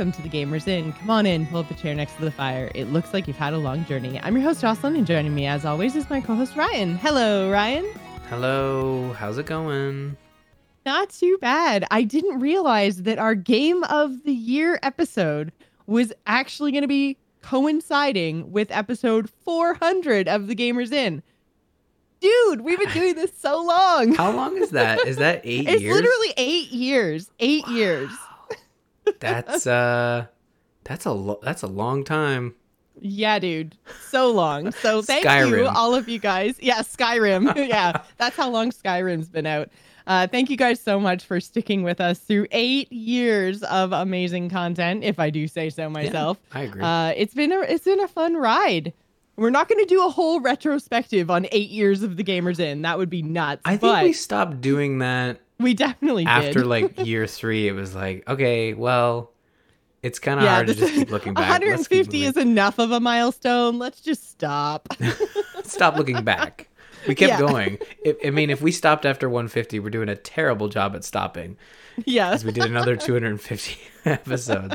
Welcome to the Gamers Inn. Come on in, pull up a chair next to the fire. It looks like you've had a long journey. I'm your host, Jocelyn, and joining me, as always, is my co host, Ryan. Hello, Ryan. Hello, how's it going? Not too bad. I didn't realize that our Game of the Year episode was actually going to be coinciding with episode 400 of the Gamers Inn. Dude, we've been doing this so long. How long is that? Is that eight it's years? literally eight years. Eight years. That's uh, that's a lo- that's a long time. Yeah, dude. So long. So thank you, all of you guys. Yeah, Skyrim. yeah, that's how long Skyrim's been out. Uh, thank you guys so much for sticking with us through eight years of amazing content, if I do say so myself. I agree. Uh, it's been a it's been a fun ride. We're not going to do a whole retrospective on eight years of the Gamers Inn. That would be nuts. I think but we stopped doing that we definitely after did. like year three. It was like, okay, well, it's kind of yeah, hard to just keep looking back. 150 keep is enough of a milestone. Let's just stop. stop looking back. We kept Yeah. going. If, I mean, if we stopped after 150, we're doing a terrible job at stopping yeah. because we did another 250 episodes.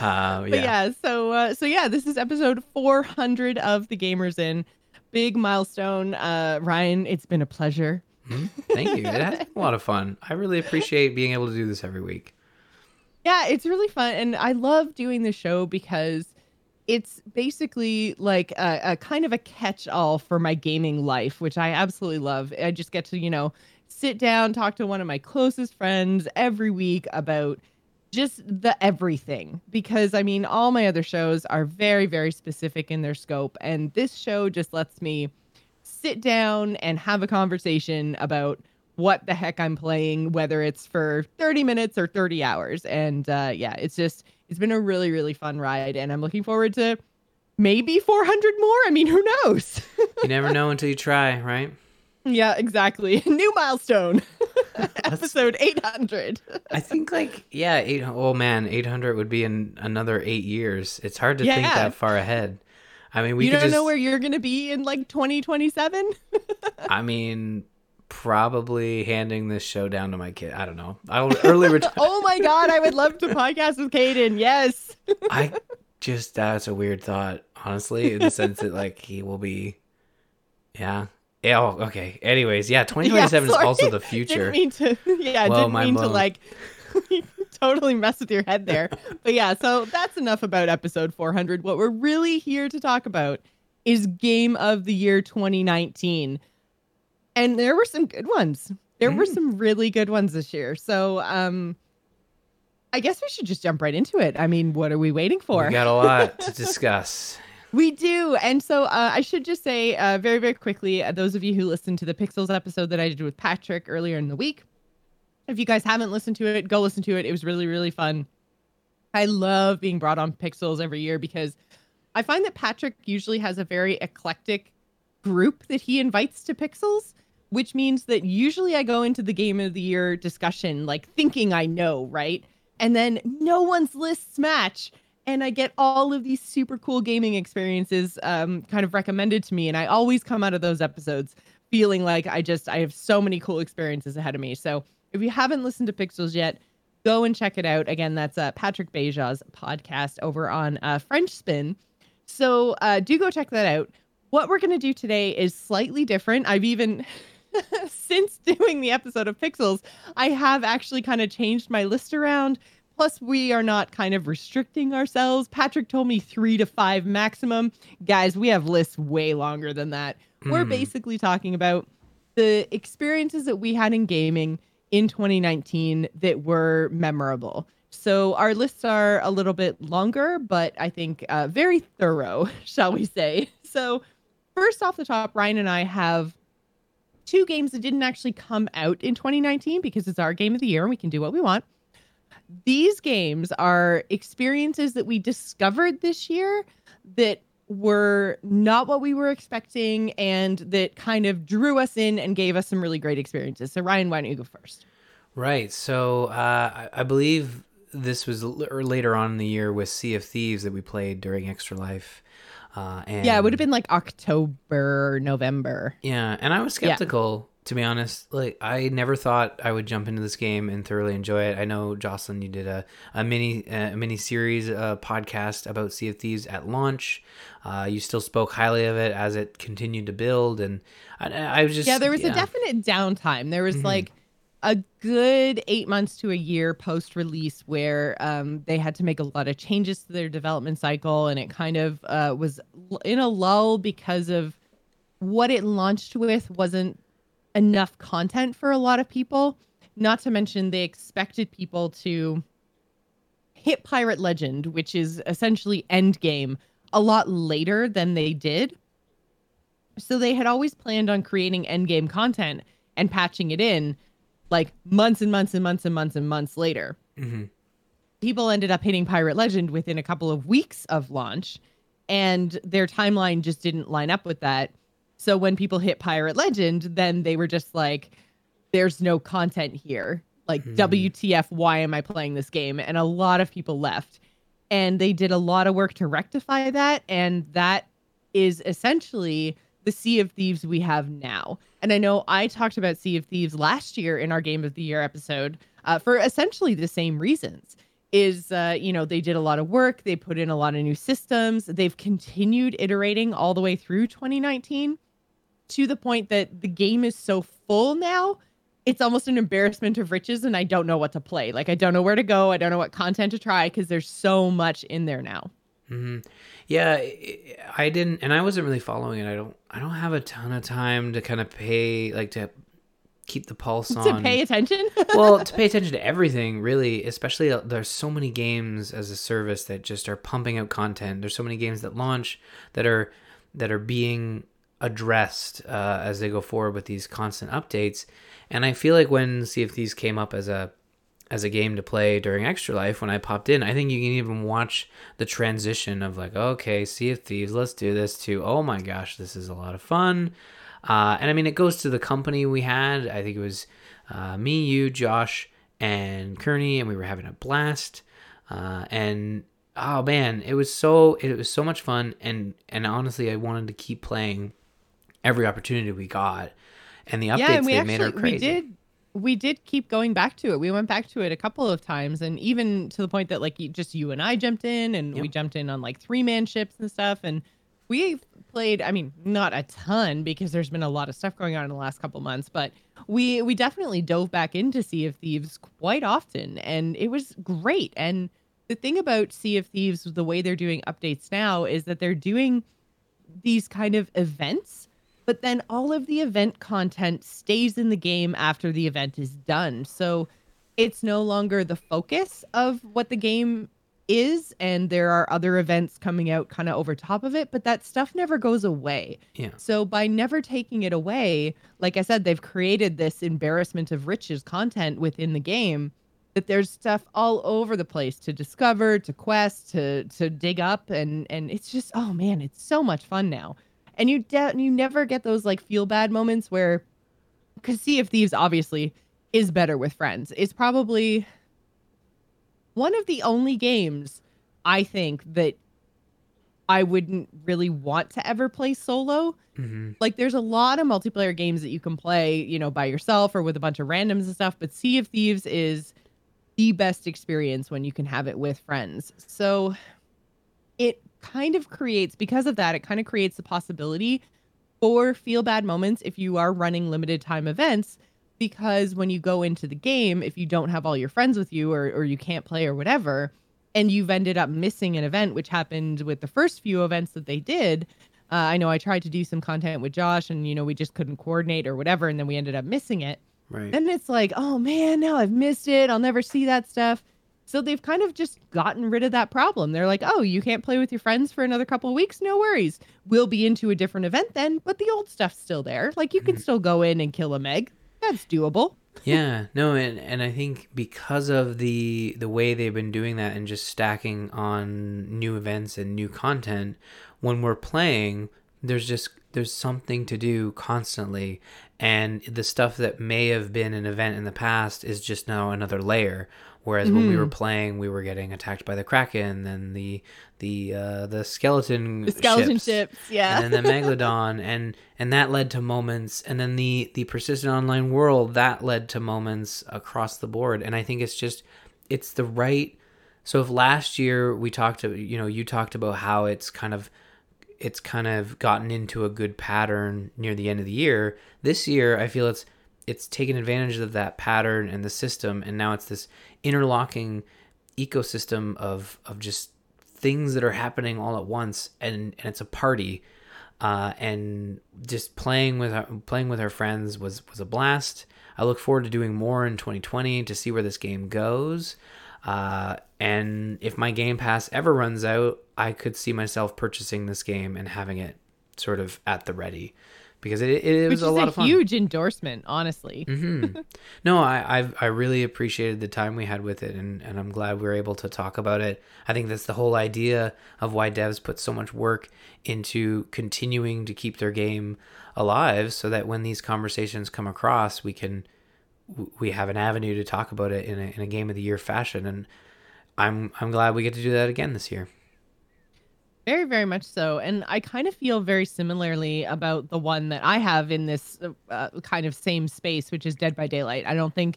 Uh, But yeah. yeah, so uh, so yeah, this is episode 400 of the Gamers Inn. Big milestone. Uh, Ryan, it's been a pleasure. Mhm. Thank you. Been a lot of fun. I really appreciate being able to do this every week. Yeah, it's really fun, and I love doing the show because it's basically like a, a kind of a catch-all for my gaming life, which I absolutely love. I just get to you know sit down, talk to one of my closest friends every week about just the everything because I mean all my other shows are very very specific in their scope and this show just lets me sit down and have a conversation about what the heck I'm playing whether it's for 30 minutes or 30 hours. And uh yeah it's just it's been a really really fun ride. And I'm looking forward to maybe 400 more. I mean who knows? You never know until you try, right? yeah exactly. New milestone. Episode 800 I think like yeah, eight oh man, eight hundred would be in another eight years. It's hard to think that far ahead. I mean, we you don't just. know where you're gonna be in like 2027 I mean, probably handing this show down to my kid. I don't know. I'll early retire. oh my god, I would love to podcast with Caden. Yes. I just that's a weird thought, honestly, in the sense that like he will be. Yeah. Yeah. Oh, okay. Anyways, yeah. Twenty twenty seven is also the future. Didn't mean to. Yeah, Whoa, didn't mean to like totally mess with your head there. But yeah, so that's enough about episode 400. What we're really here to talk about is Game of the Year 2019, and there were some good ones. There were Mm. some really good ones this year. So um. I guess we should just jump right into it. I mean, what are we waiting for? We got a lot to discuss. We do. And so uh, I should just say uh, very, very quickly, uh, those of you who listened to the Pixels episode that I did with Patrick earlier in the week, if you guys haven't listened to it, go listen to it. It was really, really fun. I love being brought on Pixels every year because I find that Patrick usually has a very eclectic group that he invites to Pixels, which means that usually I go into the game of the year discussion like thinking I know, right? And then no one's lists match. And I get all of these super cool gaming experiences um, kind of recommended to me. And I always come out of those episodes feeling like I just, I have so many cool experiences ahead of me. So if you haven't listened to Pixels yet, go and check it out. Again, that's uh, Patrick Beja's podcast over on uh, French Spin. So uh, do go check that out. What we're going to do today is slightly different. I've even, since doing the episode of Pixels, I have actually kind of changed my list around. Plus, we are not kind of restricting ourselves. Patrick told me three to five maximum. Guys, we have lists way longer than that. We're Hmm. basically talking about the experiences that we had in gaming in 2019 that were memorable. So our lists are a little bit longer, but I think uh, very thorough, shall we say. So, first off the top, Ryan and I have two games that didn't actually come out in 2019 because it's our game of the year and we can do what we want. These games are experiences that we discovered this year that were not what we were expecting and that kind of drew us in and gave us some really great experiences. So, Ryan, why don't you go first? Right. So uh, I, believe this was l- or later on in the year with Sea of Thieves that we played during Extra Life. Uh, and Yeah, it would have been like October, November. Yeah, and I was skeptical to be honest. Like I never thought I would jump into this game and thoroughly enjoy it. I know Jocelyn, you did a, a mini a mini series uh, podcast about Sea of Thieves at launch. Uh, you still spoke highly of it as it continued to build, and I, I was just yeah. There was yeah. a definite downtime. There was mm-hmm. like a good eight months to a year post release where um, they had to make a lot of changes to their development cycle, and it kind of uh, was in a lull because of what it launched with wasn't enough content for a lot of people. Not to mention, they expected people to hit Pirate Legend, which is essentially Endgame, a lot later than they did. So they had always planned on creating Endgame content and patching it in like months and months and months and months and months later. Mm-hmm. People ended up hitting Pirate Legend within a couple of weeks of launch, and their timeline just didn't line up with that. So when people hit Pirate Legend, then they were just like, there's no content here. Like, hmm. WTF, why am I playing this game? And a lot of people left. And they did a lot of work to rectify that. And that is essentially the Sea of Thieves we have now. And I know I talked about Sea of Thieves last year in our Game of the Year episode uh, for essentially the same reasons. Is, uh, you know, they did a lot of work, they put in a lot of new systems, they've continued iterating all the way through 2019 to the point that the game is so full now it's almost an embarrassment of riches and i don't know what to play. Like i don't know where to go. I don't know what content to try because there's so much in there now. Mm-hmm. yeah i didn't and i wasn't really following it. I don't i don't have a ton of time to kind of pay like to keep the pulse on. to pay attention? Well to pay attention to everything really especially uh, there's so many games as a service that just are pumping out content. There's so many games that launch that are that are being addressed uh, as they go forward with these constant updates. And I feel like when Sea of Thieves came up as a as a game to play during Extra Life, when I popped in, I think you can even watch the transition of like, okay, Sea of Thieves, let's do this to, oh my gosh, this is a lot of fun. Uh, and I mean, it goes to the company we had. I think it was uh, me, you, Josh, and Kearney, and we were having a blast. Uh, and oh man, it was so it was so much fun, and and honestly, I wanted to keep playing every opportunity we got, and the updates yeah, and we they actually, made are crazy. We did we did keep going back to it. We went back to it a couple of times, and even to the point that like just you and I jumped in, and yep. we jumped in on like three man ships and stuff, and we played. I mean, not a ton because there's been a lot of stuff going on in the last couple months, but we we definitely dove back into Sea of Thieves quite often, and it was great. And the thing about Sea of Thieves, the way they're doing updates now, is that they're doing these kind of events but then all of the event content stays in the game after the event is done. So it's no longer the focus of what the game is and there are other events coming out kind of over top of it but that stuff never goes away. Yeah. So by never taking it away like i said they've created this embarrassment of riches content within the game that there's stuff all over the place to discover to quest to to dig up and and it's just oh man it's so much fun now and you de- you never get those like feel bad moments where because Sea of Thieves obviously is better with friends. It's probably one of the only games I think that I wouldn't really want to ever play solo. Mm-hmm. Like there's a lot of multiplayer games that you can play, you know, by yourself or with a bunch of randoms and stuff, but Sea of Thieves is the best experience when you can have it with friends. So it kind of creates because of that it kind of creates the possibility for feel bad moments if you are running limited time events because when you go into the game if you don't have all your friends with you or, or you can't play or whatever and you've ended up missing an event which happened with the first few events that they did uh, i know i tried to do some content with josh and you know we just couldn't coordinate or whatever and then we ended up missing it. Right. And it's like oh man now i've missed it. I'll never see that stuff so they've kind of just gotten rid of that problem. They're like, oh, you can't play with your friends for another couple of weeks? No worries. We'll be into a different event then, but the old stuff's still there. Like you can mm-hmm. still go in and kill a Meg. That's doable. yeah, no, and and I think because of the the way they've been doing that and just stacking on new events and new content, when we're playing, there's just there's something to do constantly and the stuff that may have been an event in the past is just now another layer Whereas when we were playing, we were getting attacked by the kraken, then the the uh, the skeleton The skeleton ships, ships, yeah. and then the megalodon, and and that led to moments, and then the the persistent online world that led to moments across the board, and I think it's just it's the right. So if last year we talked to you know you talked about how it's kind of it's kind of gotten into a good pattern near the end of the year. This year, I feel it's it's taken advantage of that pattern and the system, and now it's this interlocking ecosystem of of just things that are happening all at once, and and it's a party. Uh, and just playing with our, playing with our friends was was a blast. I look forward to doing more in 2020 to see where this game goes. Uh, and if my Game Pass ever runs out, I could see myself purchasing this game and having it sort of at the ready because it, it was a lot a of fun. huge endorsement, honestly. hmm No, I I've, I really appreciated the time we had with it, and, and I'm glad we were able to talk about it. I think that's the whole idea of why devs put so much work into continuing to keep their game alive, so that when these conversations come across, we can we have an avenue to talk about it in a, in a game of the year fashion. And I'm I'm glad we get to do that again this year. Very, very much so. And I kind of feel very similarly about the one that I have in this uh, kind of same space, which is Dead by Daylight. I don't think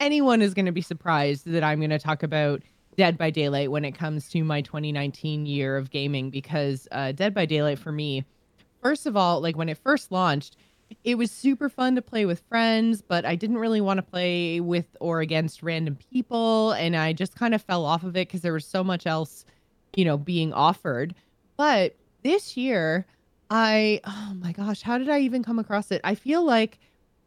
anyone is going to be surprised that I'm going to talk about Dead by Daylight when it comes to my 2019 year of gaming because uh, Dead by Daylight for me, first of all, like when it first launched, it was super fun to play with friends, but I didn't really want to play with or against random people. And I just kind of fell off of it because there was so much else, you know, being offered. But this year, I, oh my gosh, how did I even come across it? I feel like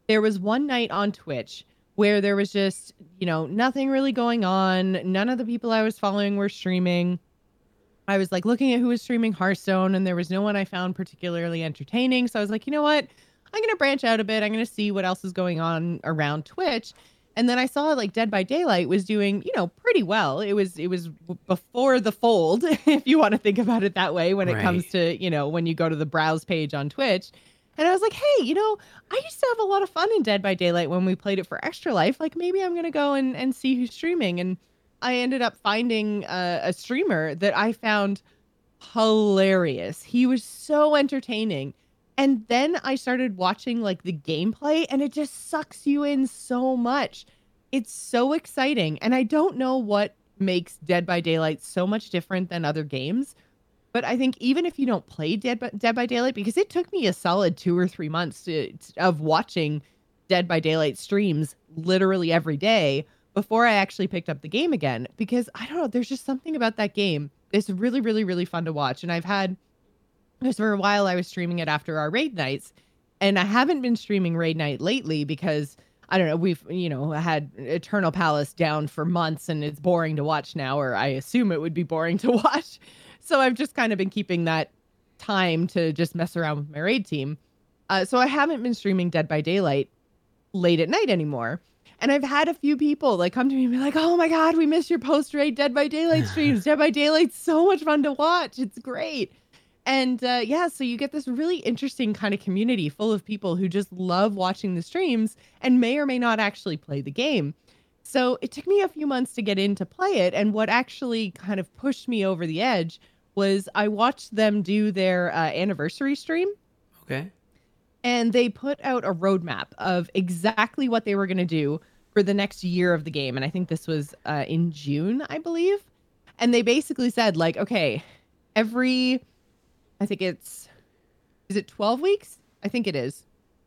there was one night on Twitch where there was just, you know, nothing really going on. None of the people I was following were streaming. I was like looking at who was streaming Hearthstone, and there was no one I found particularly entertaining. So I was like, you know what? I'm going to branch out a bit. I'm going to see what else is going on around Twitch. And then I saw like Dead by Daylight was doing, you know, pretty well. It was it was before the fold, if you want to think about it that way when it Right. comes to, you know, when you go to the browse page on Twitch. And I was like, hey, you know, I used to have a lot of fun in Dead by Daylight when we played it for Extra Life. Like maybe I'm gonna go and, and see who's streaming. And I ended up finding uh, a streamer that I found hilarious. He was so entertaining. And then I started watching like the gameplay and it just sucks you in so much. It's so exciting. And I don't know what makes Dead by Daylight so much different than other games. But I think even if you don't play Dead by, Dead by Daylight, because it took me a solid two or three months to, of watching Dead by Daylight streams literally every day before I actually picked up the game again. Because I don't know, there's just something about that game. It's really, really, really fun to watch. And I've had because for a while I was streaming it after our raid nights, and I haven't been streaming raid night lately because I don't know. We've you know had Eternal Palace down for months, and it's boring to watch now, or I assume it would be boring to watch. So I've just kind of been keeping that time to just mess around with my raid team. Uh, so I haven't been streaming Dead by Daylight late at night anymore. And I've had a few people like come to me and be like, "Oh my god, we missed your post raid Dead by Daylight streams. Dead by Daylight's so much fun to watch. It's great." And uh, yeah, so you get this really interesting kind of community full of people who just love watching the streams and may or may not actually play the game. So it took me a few months to get in to play it. And what actually kind of pushed me over the edge was I watched them do their uh, anniversary stream Okay. and they put out a roadmap of exactly what they were going to do for the next year of the game. And I think this was uh, in June, I believe. And they basically said, like, okay, every, I think it's, is it 12 weeks? I think it is.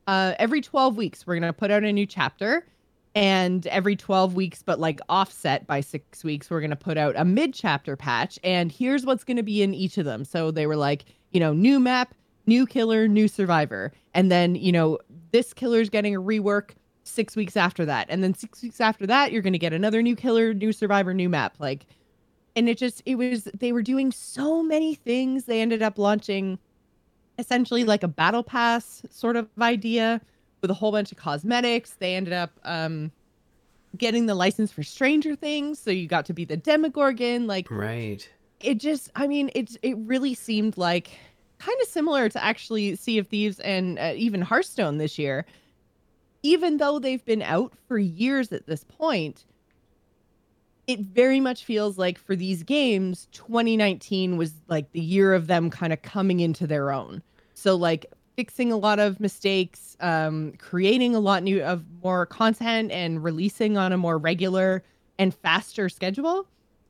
Uh, every 12 weeks, we're going to put out a new chapter. And every 12 weeks, but like offset by six weeks, we're going to put out a mid chapter patch. And here's what's going to be in each of them. So they were like, you know, new map, new killer, new survivor. And then, you know, this killer's getting a rework six weeks after that. And then six weeks after that, you're going to get another new killer, new survivor, new map. Like, and it just, it was, they were doing so many things. They ended up launching essentially like a battle pass sort of idea with a whole bunch of cosmetics. They ended up, um, getting the license for Stranger Things. So you got to be the Demogorgon. Like, Right. it just i mean it's it really seemed like kind of similar to actually sea of thieves and uh, even hearthstone this year even though they've been out for years at this point it very much feels like for these games, 2019 was like the year of them kind of coming into their own. So like fixing a lot of mistakes, um, creating a lot new of more content and releasing on a more regular and faster schedule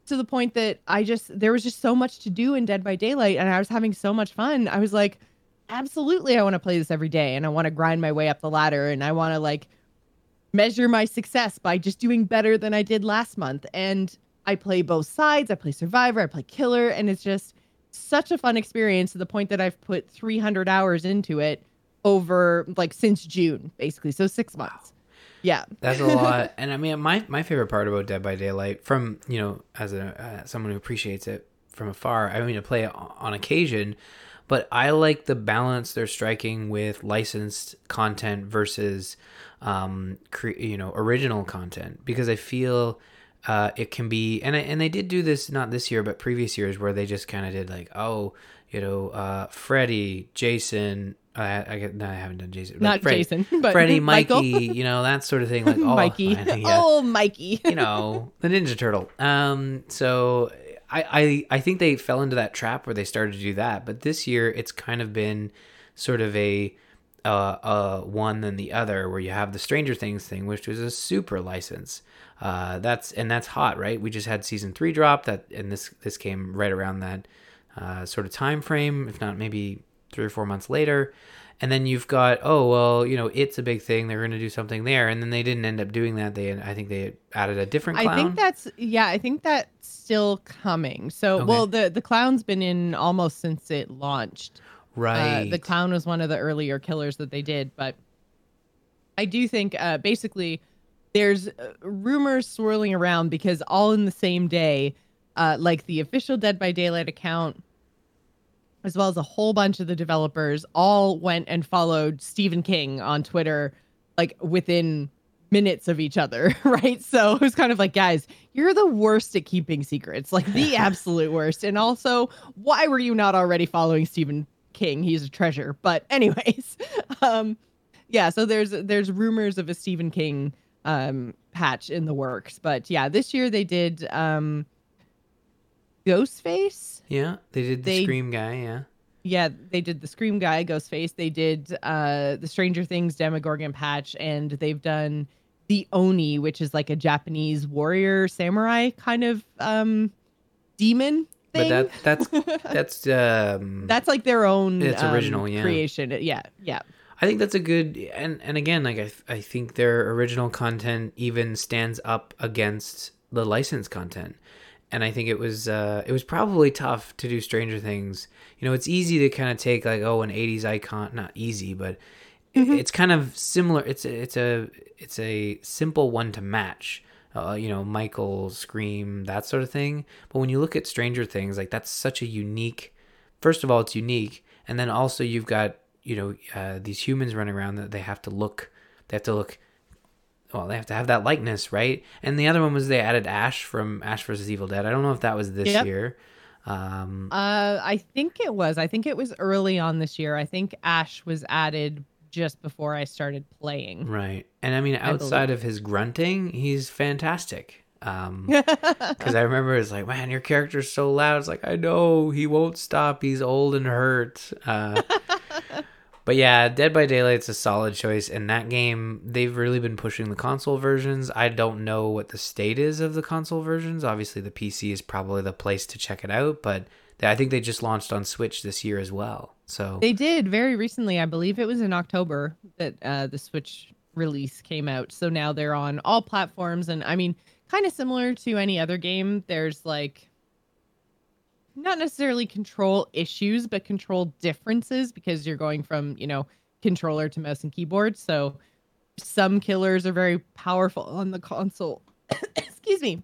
to the point that I just there was just so much to do in Dead by Daylight and I was having so much fun. I was like, absolutely I want to play this every day and I want to grind my way up the ladder and I want to like measure my success by just doing better than I did last month. And I play both sides. I play survivor, I play killer, and it's just such a fun experience to the point that I've put 300 hours into it over like since June, basically. So 6 months. Yeah. That's a lot. and I mean, my, my favorite part about Dead by Daylight, from, you know, as a, uh, someone who appreciates it from afar, I mean, to play it on occasion, but I like the balance they're striking with licensed content versus, um, cre- you know, original content because I feel. Uh, it can be, and I, and they did do this not this year, but previous years where they just kind of did like, oh, you know, uh, Freddy, Jason, I, I, no, I haven't done Jason. Not Fred, Jason, but Freddy, Michael. Mikey, you know that sort of thing. Like, oh, Mikey, yeah. oh, Mikey, you know the Ninja Turtle. Um, so I, I, I think they fell into that trap where they started to do that. But this year, it's kind of been sort of a, uh, uh, one than the other, where you have the Stranger Things thing, which was a super license. Uh, that's and that's hot, right? We just had season three drop that, and this this came right around that uh, sort of time frame, if not maybe three or four months later. And then you've got, oh well, you know, it's a big thing. They're going to do something there, and then they didn't end up doing that. They, I think, they added a different. Clown. I think that's yeah. I think that's still coming. So, Okay. well, the the clown's been in almost since it launched. right. Uh, the clown was one of the earlier killers that they did, but I do think uh, basically there's uh, rumors swirling around because all in the same day, uh, like the official Dead by Daylight account, as well as a whole bunch of the developers, all went and followed Stephen King on Twitter, like within minutes of each other, right? So it was kind of like, guys, you're the worst at keeping secrets, like the absolute worst. And also, why were you not already following Stephen King? He's a treasure. But anyways, um, yeah. So there's there's rumors of a Stephen King um patch in the works, but yeah, this year they did um Ghostface. yeah, they did the they- Scream guy. Yeah. Yeah, they did the Scream guy, Ghostface. They did uh the Stranger Things Demogorgon patch, and they've done the Oni, which is like a Japanese warrior samurai kind of um demon thing. But that that's that's um That's like their own. It's um, original, yeah. Creation. Yeah, yeah. I think that's a good and and again like I I think their original content even stands up against the licensed content. And I think it was uh it was probably tough to do Stranger Things. You know, it's easy to kind of take like oh an 80s icon, not easy, but Mhm. it's kind of similar it's a, it's a it's a simple one to match. Uh, you know, Michael, Scream, that sort of thing. But when you look at Stranger Things, like that's such a unique first of all it's unique and then also you've got you know uh, these humans running around that they have to look they have to look well they have to have that likeness right? And the other one was they added ash from ash versus evil dead. I don't know if that was this Yep. year. Um Uh, I think it was. I think it was early on this year. I think Ash was added just before I started playing. right. And i mean I outside of his grunting he's fantastic. Um because i remember it's like man your character's so loud. It's like i know. He won't stop. He's old and hurt. Uh But yeah, Dead by Daylight's a solid choice. And that game, they've really been pushing the console versions. I don't know what the state is of the console versions. Obviously, the PC is probably the place to check it out. But I think they just launched on Switch this year as well. So They did very recently. I believe it was in October that uh, the Switch release came out. So now they're on all platforms. And I mean, kind of similar to any other game, there's like not necessarily control issues, but control differences because you're going from, you know, controller to mouse and keyboard. So some killers are very powerful on the console. Excuse me.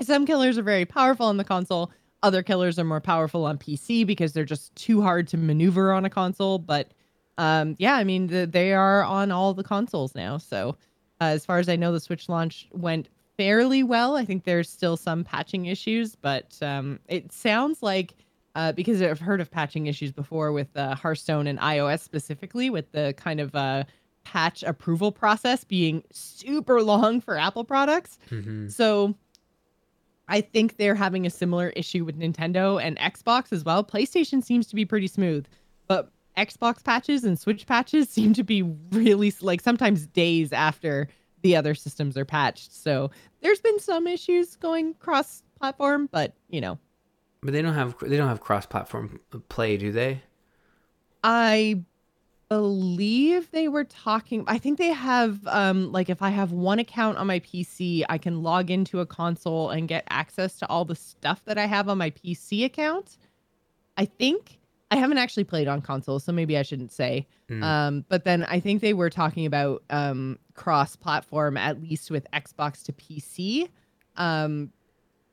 Some killers are very powerful on the console. Other killers are more powerful on PC because they're just too hard to maneuver on a console. But um, yeah, I mean, the, they are on all the consoles now. So uh, as far as I know, the Switch launch went fairly well. I think there's still some patching issues, but um, it sounds like uh, because I've heard of patching issues before with uh, Hearthstone and iOS specifically, with the kind of uh, patch approval process being super long for Apple products. mhm. So I think they're having a similar issue with Nintendo and Xbox as well. PlayStation seems to be pretty smooth, but Xbox patches and Switch patches seem to be really like sometimes days after the other systems are patched. So there's been some issues going cross platform, but you know. But they don't have they don't have cross platform play, do they? I believe they were talking I think they have um like if I have one account on my PC, I can log into a console and get access to all the stuff that I have on my PC account. I think I haven't actually played on console, so maybe I shouldn't say. Mm. Um, but then I think they were talking about um, cross-platform, at least with Xbox to PC. Um,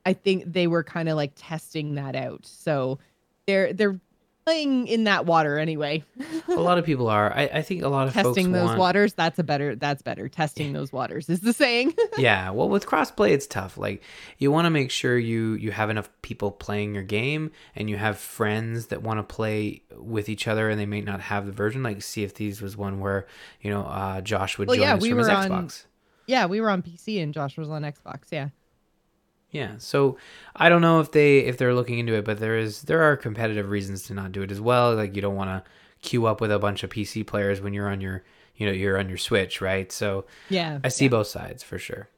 I think they were kind of like testing that out. So they're they're playing in that water anyway. a lot of people are. I, I think a lot of testing those want... waters. That's a better. That's better. Testing those waters is the saying. yeah. Well, with crossplay, it's tough. Like you want to make sure you you have enough people playing your game, and you have friends that want to play with each other, and they may not have the version. Like Sea of Thieves was one where you know uh, Josh would well, join yeah, us we from were his on, Xbox. Yeah, we were on PC and Josh was on Xbox. Yeah. Yeah. So I don't know if they if they're looking into it, but there is there are competitive reasons to not do it as well. Like you don't want to queue up with a bunch of PC players when you're on your you know you're on your Switch, right? So yeah, I see yeah. both sides for sure.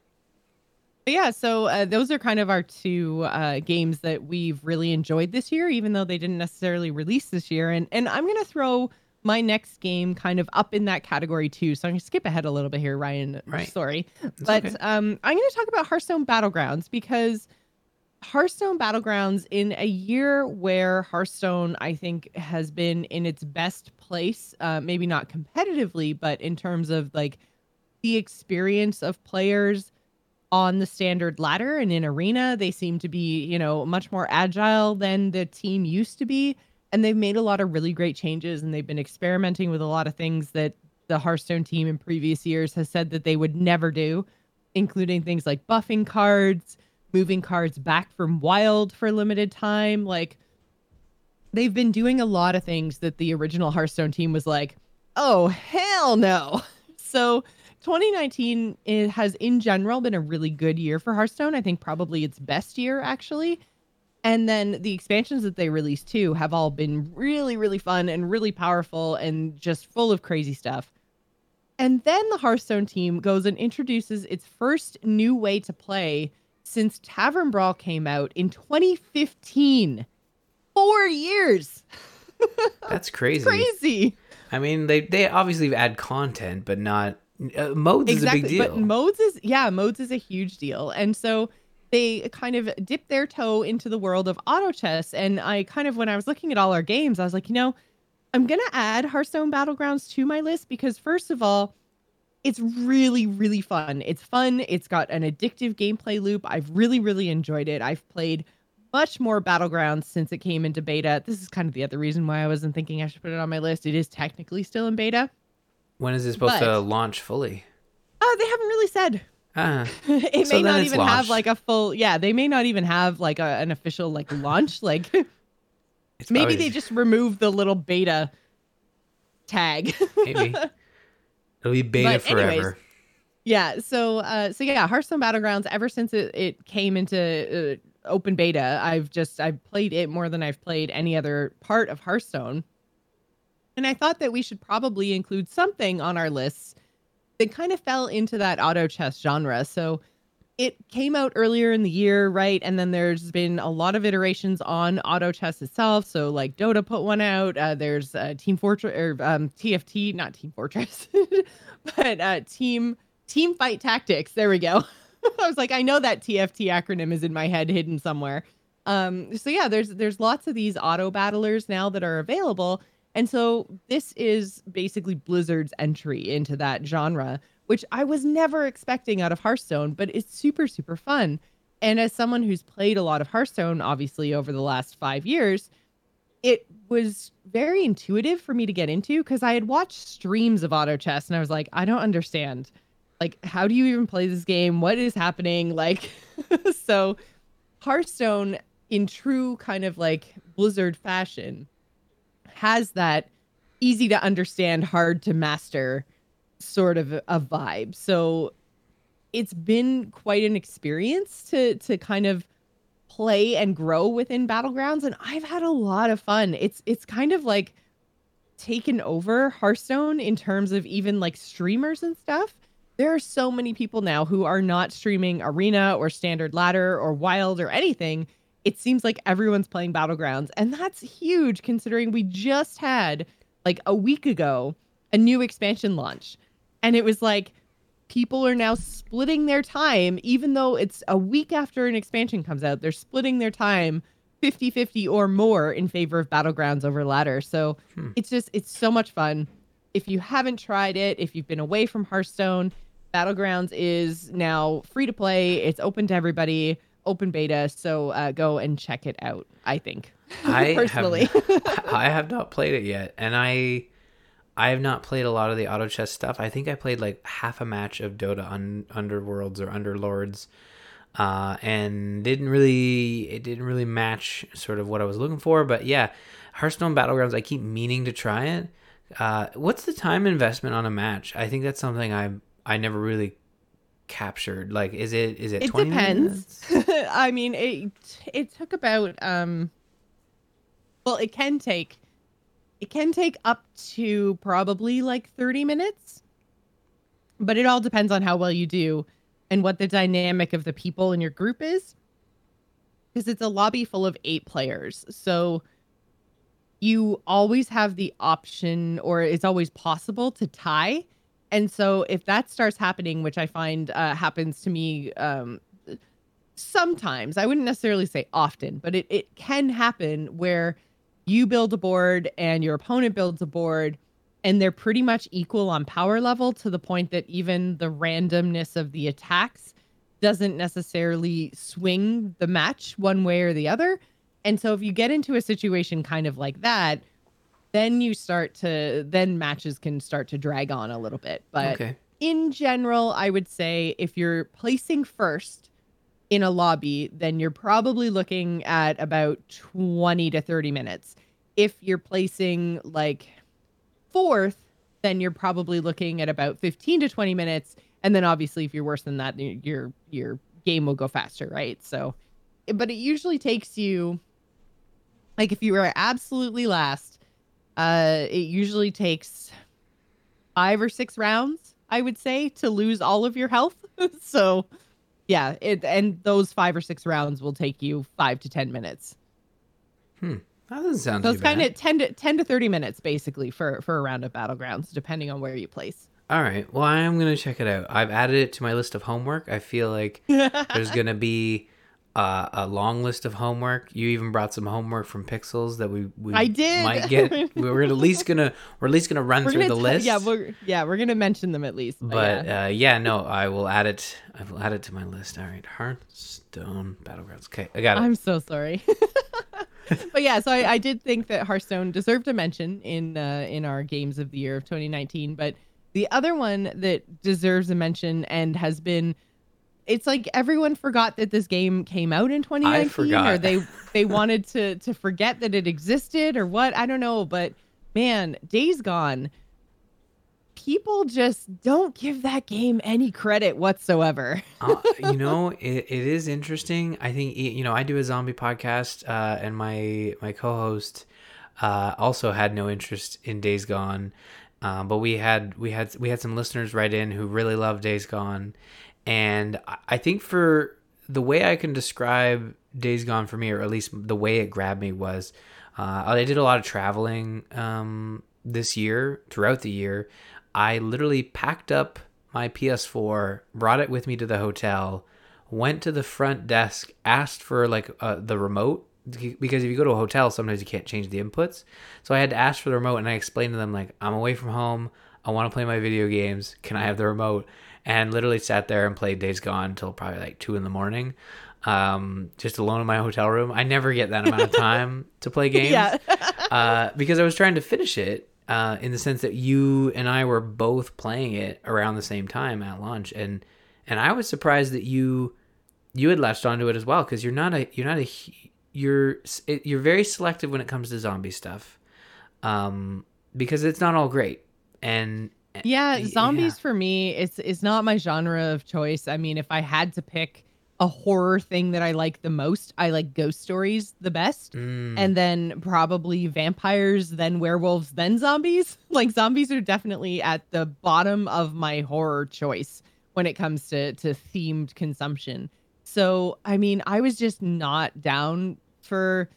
yeah, so uh, those are kind of our two uh, games that we've really enjoyed this year, even though they didn't necessarily release this year. And and I'm gonna throw my next game kind of up in that category too. So I'm gonna skip ahead a little bit here, Ryan. Right. Sorry, That's but okay. um, I'm gonna talk about Hearthstone Battlegrounds because Hearthstone Battlegrounds in a year where Hearthstone I think has been in its best place, uh, maybe not competitively, but in terms of like the experience of players on the standard ladder and in arena they seem to be you know much more agile than the team used to be and they've made a lot of really great changes and they've been experimenting with a lot of things that the Hearthstone team in previous years has said that they would never do, including things like buffing cards, moving cards back from wild for limited time. Like they've been doing a lot of things that the original Hearthstone team was like, oh, hell no. So 2019 it has in general been a really good year for Hearthstone. I think probably its best year actually. And then the expansions that they released too have all been really, really fun and really powerful and just full of crazy stuff. And then the Hearthstone team goes and introduces its first new way to play since Tavern Brawl came out in 2015. Four years. That's crazy. crazy. I mean, they they obviously add content, but not uh, modes exactly, is a big deal. But modes is yeah, modes is a huge deal, and so they kind of dipped their toe into the world of auto chess. And I kind of, when I was looking at all our games, I was like, you know, I'm going to add Hearthstone Battlegrounds to my list because, first of all, it's really, really fun. It's fun. It's got an addictive gameplay loop. I've really, really enjoyed it. I've played much more Battlegrounds since it came into beta. This is kind of the other reason why I wasn't thinking I should put it on my list. It is technically still in beta. When is it supposed but, to launch fully? Oh, uh, they haven't really said. Uh, it so may not even launched. have like a full yeah they may not even have like a, an official like launch like it's maybe probably... they just remove the little beta tag. Maybe. It'll be beta but forever. anyways, yeah so uh so yeah hearthstone battlegrounds ever since it, it came into uh, open beta i've just i've played it more than i've played any other part of hearthstone. And i thought that we should probably include something on our lists they kind of fell into that auto chess genre. So it came out earlier in the year, right? And then there's been a lot of iterations on auto chess itself. So like Dota put one out. Uh, there's uh, Team Fortress or um, TFT, not Team Fortress, but uh, Team Team Fight Tactics. There we go. I was like, I know that TFT acronym is in my head, hidden somewhere. Um, so yeah, there's there's lots of these auto battlers now that are available, and so this is basically Blizzard's entry into that genre, which I was never expecting out of Hearthstone, but it's super, super fun. And as someone who's played a lot of Hearthstone, obviously, over the last five years, it was very intuitive for me to get into because I had watched streams of auto chess and I was like, I don't understand. Like, how do you even play this game? What is happening? Like, so Hearthstone, in true kind of like Blizzard fashion, has that easy to understand, hard to master sort of a vibe. So it's been quite an experience to to kind of play and grow within battlegrounds and I've had a lot of fun. It's it's kind of like taken over Hearthstone in terms of even like streamers and stuff. There are so many people now who are not streaming Arena or Standard Ladder or Wild or anything. It seems like everyone's playing Battlegrounds, and that's huge considering we just had like a week ago a new expansion launch. And it was like people are now splitting their time even though it's a week after an expansion comes out. They're splitting their time 50 50 or more in favor of battlegrounds over ladder. So hmm. it's just, it's so much fun. If you haven't tried it, if you've been away from Hearthstone, Battlegrounds is now free to play. It's open to everybody, open beta. So uh, go and check it out. I think I personally, have, I have not played it yet, and I, I have not played a lot of the auto chess stuff. I think I played like half a match of Dota un- Underworlds or Underlords uh, and didn't really it didn't really match sort of what I was looking for. But yeah, Hearthstone Battlegrounds, I keep meaning to try it. Uh, what's the time investment on a match? I think that's something I I never really captured. Like, is it is it? It depends. I mean, it it took about um. Well, it can take, it can take up to probably like thirty minutes, but it all depends on how well you do and what the dynamic of the people in your group is because it's a lobby full of eight players so you always have the option or it's always possible to tie and so if that starts happening which i find uh, happens to me um, sometimes i wouldn't necessarily say often but it, it can happen where you build a board and your opponent builds a board and they're pretty much equal on power level to the point that even the randomness of the attacks doesn't necessarily swing the match one way or the other. And so if you get into a situation kind of like that, then you start to then matches can start to drag on a little bit. But okay. in general, I would say if you're placing first in a lobby, then you're probably looking at about 20 to 30 minutes. If you're placing like fourth, then you're probably looking at about 15 to 20 minutes. And then obviously, if you're worse than that, your your game will go faster, right? So, but it usually takes you, like, if you are absolutely last, uh, it usually takes five or six rounds, I would say, to lose all of your health. so, yeah, it and those five or six rounds will take you five to ten minutes. Hmm. That doesn't sound so it's kind of 10 to 10 to 30 minutes basically for for a round of battlegrounds depending on where you place all right well i am gonna check it out i've added it to my list of homework i feel like there's gonna be uh, a long list of homework. You even brought some homework from Pixels that we, we I did. might get. we're at least gonna we're at least gonna run we're through gonna the t- list. Yeah, we're yeah we're gonna mention them at least. But, yeah. Uh, yeah, no, I will add it. I will add it to my list. All right, Hearthstone Battlegrounds. Okay, I got it. I'm so sorry. but yeah, so I, I, did think that Hearthstone deserved a mention in uh, in our games of the year of 2019. But the other one that deserves a mention and has been, it's like everyone forgot that this game came out in 2019, or they they wanted to to forget that it existed, or what I don't know. But man, Days Gone people just don't give that game any credit whatsoever. uh, you know, it, it is interesting. I think you know I do a zombie podcast, uh, and my my co-host uh, also had no interest in Days Gone, uh, but we had we had we had some listeners write in who really love Days Gone, and I think for the way I can describe Days Gone for me, or at least the way it grabbed me, was uh, I did a lot of traveling um, this year throughout the year. I literally packed up my PS4, brought it with me to the hotel, went to the front desk, asked for like uh, the remote because if you go to a hotel, sometimes you can't change the inputs. So I had to ask for the remote, and I explained to them like, I'm away from home. I want to play my video games. Can I have the remote? And literally sat there and played Days Gone until probably like two in the morning, um, just alone in my hotel room. I never get that amount of time to play games, yeah. uh, because I was trying to finish it uh, in the sense that you and I were both playing it around the same time at launch, and and I was surprised that you you had latched onto it as well because you're not a you're not a you're you're very selective when it comes to zombie stuff, um, because it's not all great and yeah, zombies yeah. for me it's it's not my genre of choice. I mean, if I had to pick a horror thing that I like the most. I like ghost stories the best. Mm. And then probably vampires, then werewolves, then zombies. Like zombies are definitely at the bottom of my horror choice when it comes to to themed consumption. So, I mean, I was just not down for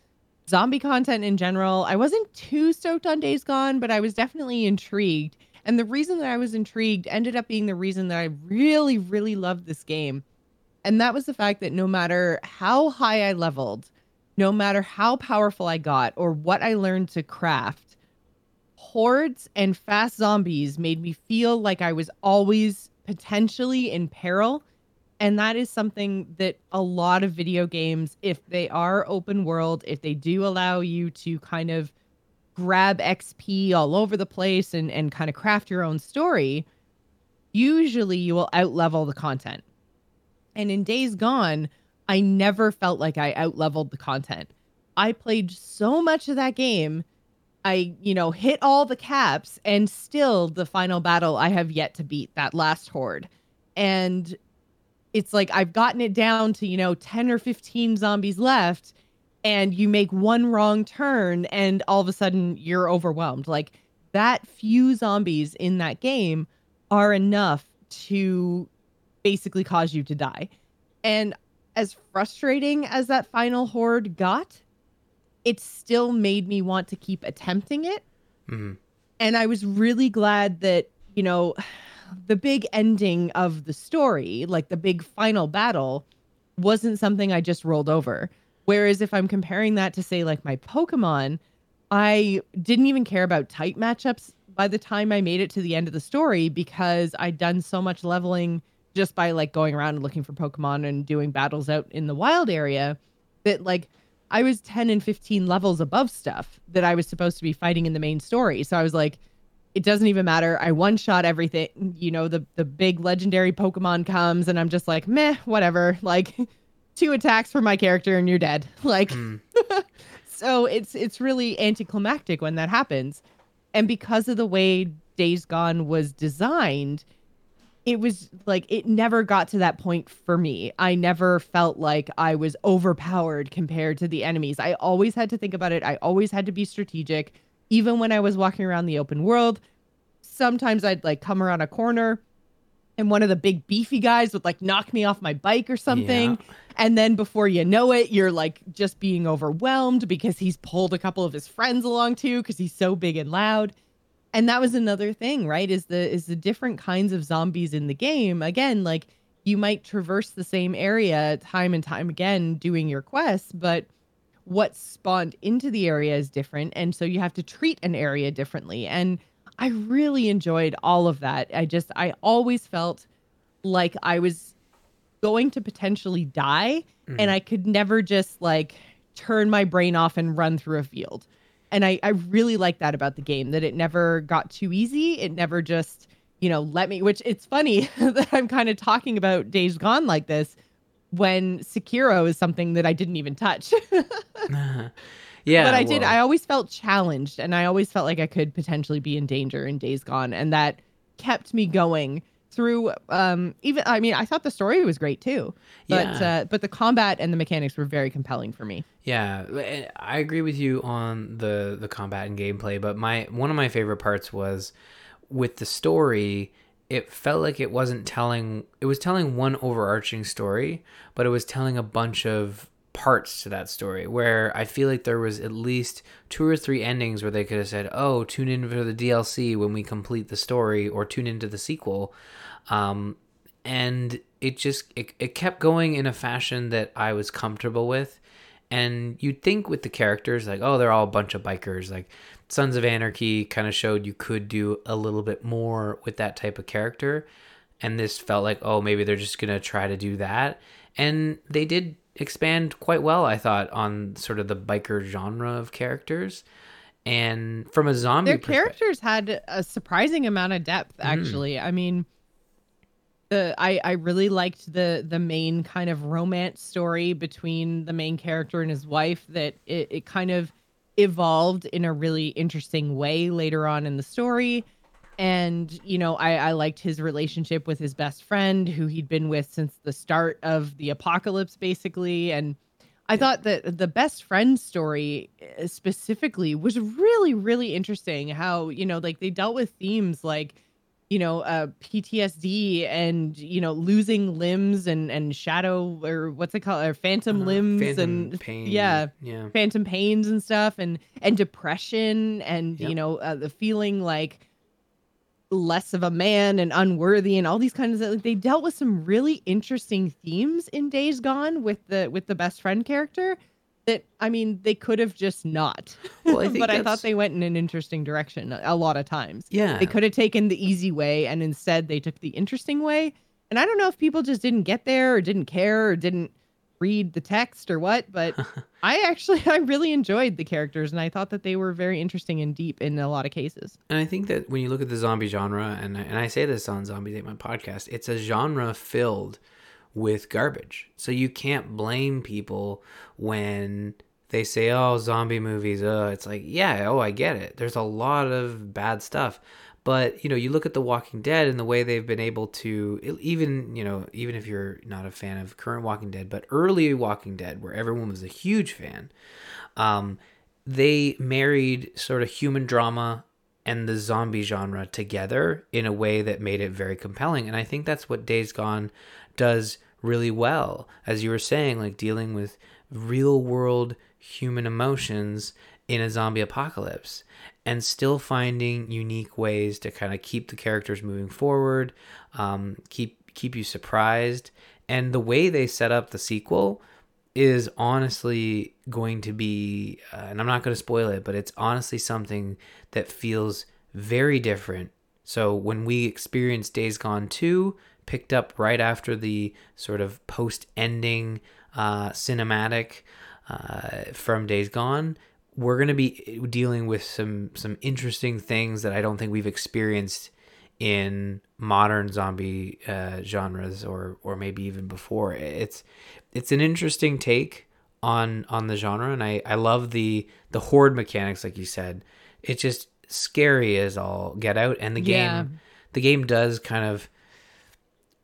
zombie content in general. I wasn't too stoked on Days Gone, but I was definitely intrigued. And the reason that I was intrigued ended up being the reason that I really, really loved this game. And that was the fact that no matter how high I leveled, no matter how powerful I got or what I learned to craft, hordes and fast zombies made me feel like I was always potentially in peril. And that is something that a lot of video games, if they are open world, if they do allow you to kind of grab XP all over the place and, and kind of craft your own story, usually you will outlevel the content. And in Days Gone, I never felt like I outleveled the content. I played so much of that game. I, you know, hit all the caps and still the final battle I have yet to beat that last horde. And it's like I've gotten it down to, you know, 10 or 15 zombies left and you make one wrong turn and all of a sudden you're overwhelmed. Like that few zombies in that game are enough to basically cause you to die. And as frustrating as that final horde got, it still made me want to keep attempting it. Mm. And I was really glad that, you know, the big ending of the story, like the big final battle, wasn't something I just rolled over. Whereas if I'm comparing that to, say, like my Pokemon, I didn't even care about type matchups by the time I made it to the end of the story because I'd done so much leveling just by like going around and looking for Pokemon and doing battles out in the wild area that like I was 10 and 15 levels above stuff that I was supposed to be fighting in the main story. So I was like, it doesn't even matter. I one shot everything. You know, the the big legendary Pokemon comes and I'm just like, meh, whatever. Like two attacks for my character and you're dead. Like Mm. so it's it's really anticlimactic when that happens. And because of the way Days Gone was designed, it was like it never got to that point for me. I never felt like I was overpowered compared to the enemies. I always had to think about it. I always had to be strategic. Even when I was walking around the open world, sometimes I'd like come around a corner and one of the big beefy guys would like knock me off my bike or something. Yeah. And then before you know it, you're like just being overwhelmed because he's pulled a couple of his friends along too because he's so big and loud. And that was another thing, right? Is the is the different kinds of zombies in the game. Again, like you might traverse the same area time and time again doing your quests, but what spawned into the area is different and so you have to treat an area differently. And I really enjoyed all of that. I just I always felt like I was going to potentially die and mm. I could never just like turn my brain off and run through a field. And I, I really like that about the game that it never got too easy. It never just, you know, let me, which it's funny that I'm kind of talking about Days Gone like this when Sekiro is something that I didn't even touch. yeah. but I did. well, I always felt challenged, and I always felt like I could potentially be in danger in Days Gone, and that kept me going through. Um, even I mean, I thought the story was great too, but Yeah. uh, but the combat and the mechanics were very compelling for me. Yeah, eh, I agree with you on the the combat and gameplay, but my one of my favorite parts was with the story. It felt like it wasn't telling it was telling one overarching story, but it was telling a bunch of parts to that story where I feel like there was at least two or three endings where they could have said, "Oh, tune in for the DLC when we complete the story or tune into the sequel." Um and it just it, it kept going in a fashion that I was comfortable with. And you'd think with the characters like oh they're all a bunch of bikers. Like sons of anarchy kind of showed you could do a little bit more with that type of character. And this felt like oh maybe they're just gonna try to do that. And they did expand quite well i thought on sort of the biker genre of characters and from a zombie Their characters had a surprising amount of depth. Mm. Actually, I mean, the I I really liked the the main kind of romance story between the main character and his wife. That it, it kind of evolved in a really interesting way later on in the story. And you know I, I liked his relationship with his best friend who he'd been with since the start of the apocalypse basically and i thought that the best friend story uh, specifically was really really interesting how you know like they dealt with themes like you know uh ptsd and you know losing limbs and and shadow or what's it called or phantom Uh, limbs phantom and pain. yeah Yeah. phantom pains and stuff and and depression and Yep. you know uh, the feeling like less of a man and unworthy and all these kinds of they dealt with some really interesting themes in days gone with the with the best friend character that i mean they could have just not. Well, I but i thought they went in an interesting direction a, a lot of times. Yeah. they could have taken the easy way and instead they took the interesting way. And i don't know if people just didn't get there or didn't care or didn't read the text or what but i actually i really enjoyed the characters and i thought that they were very interesting and deep in a lot of cases And I think that when you look at the zombie genre, and I, and I say this on Zombie Date My podcast, it's a genre filled with garbage. So you can't blame people when they say, "Oh, zombie movies." Uh, it's like, yeah, oh, I get it. There's a lot of bad stuff, but you know, you look at The Walking Dead and the way they've been able to, even you know, even if you're not a fan of current Walking Dead, but early Walking Dead, where everyone was a huge fan. Um, they married sort of human drama and the zombie genre together in a way that made it very compelling. And I think that's what Days Gone does really well. As you were saying, like dealing with real world human emotions in a zombie apocalypse and still finding unique ways to kind of keep the characters moving forward, um, keep keep you surprised. And the way they set up the sequel is honestly going to be, uh, and I'm not going to spoil it, but it's honestly something that feels very different. So when we experienced Days Gone 2, picked up right after the sort of post ending uh, cinematic uh, from Days Gone, we're going to be dealing with some some interesting things that I don't think we've experienced in modern zombie uh, genres or or maybe even before. It's it's an interesting take on on the genre, and I I love the the horde mechanics, like you said. It's just scary as all get out, and the game Yeah. the game does kind of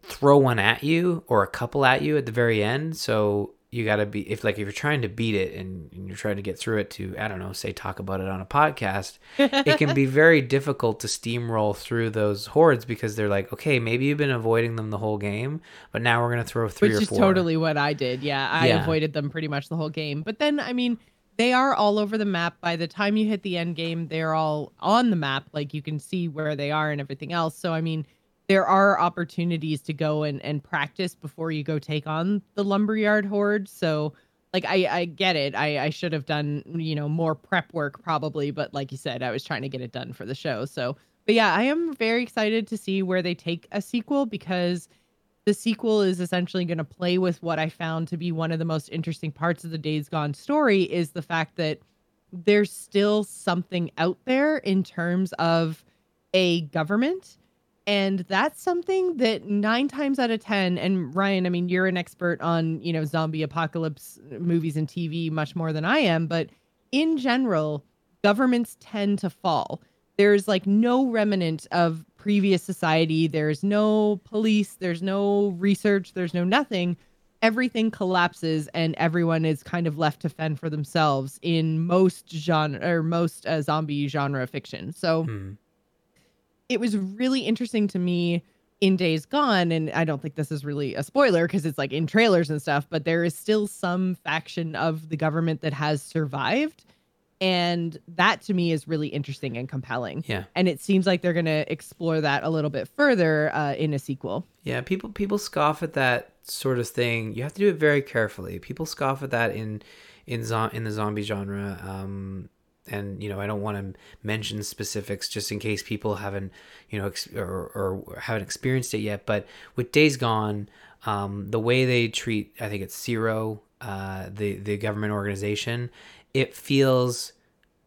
throw one at you or a couple at you at the very end. So you got to be if like if you're trying to beat it and, and you're trying to get through it to I don't know say talk about it on a podcast, it can be very difficult to steamroll through those hordes because they're like okay maybe you've been avoiding them the whole game, but now we're gonna throw three which or is four. totally what I did. Yeah, I Yeah. avoided them pretty much the whole game. But then, I mean, they are all over the map. By the time you hit the end game, they're all on the map. Like you can see where they are and everything else. So, I mean, there are opportunities to go and, and practice before you go take on the lumberyard horde. So, like, I, I get it. I, I should have done, you know, more prep work probably. But like you said, I was trying to get it done for the show. So, but yeah, I am very excited to see where they take a sequel because the sequel is essentially going to play with what I found to be one of the most interesting parts of the Days Gone story is the fact that there's still something out there in terms of a government. And that's something that nine times out of 10, and Ryan, I mean, you're an expert on, you know, zombie apocalypse movies and TV much more than I am, but in general, governments tend to fall. There's like no remnant of previous society. There's no police. There's no research. There's no nothing. Everything collapses and everyone is kind of left to fend for themselves in most genre or most uh, zombie genre fiction. So Hmm. It was really interesting to me in Days Gone, and I don't think this is really a spoiler because it's like in trailers and stuff, but there is still some faction of the government that has survived. And that to me is really interesting and compelling. Yeah. And it seems like they're going to explore that a little bit further uh, in a sequel. Yeah, people people scoff at that sort of thing. You have to do it very carefully. People scoff at that in in zo- in the zombie genre. Um, and you know, I don't want to mention specifics just in case people haven't you know ex- or, or haven't experienced it yet. But with Days Gone, um, the way they treat, I think it's NERO, uh, the the government organization, it feels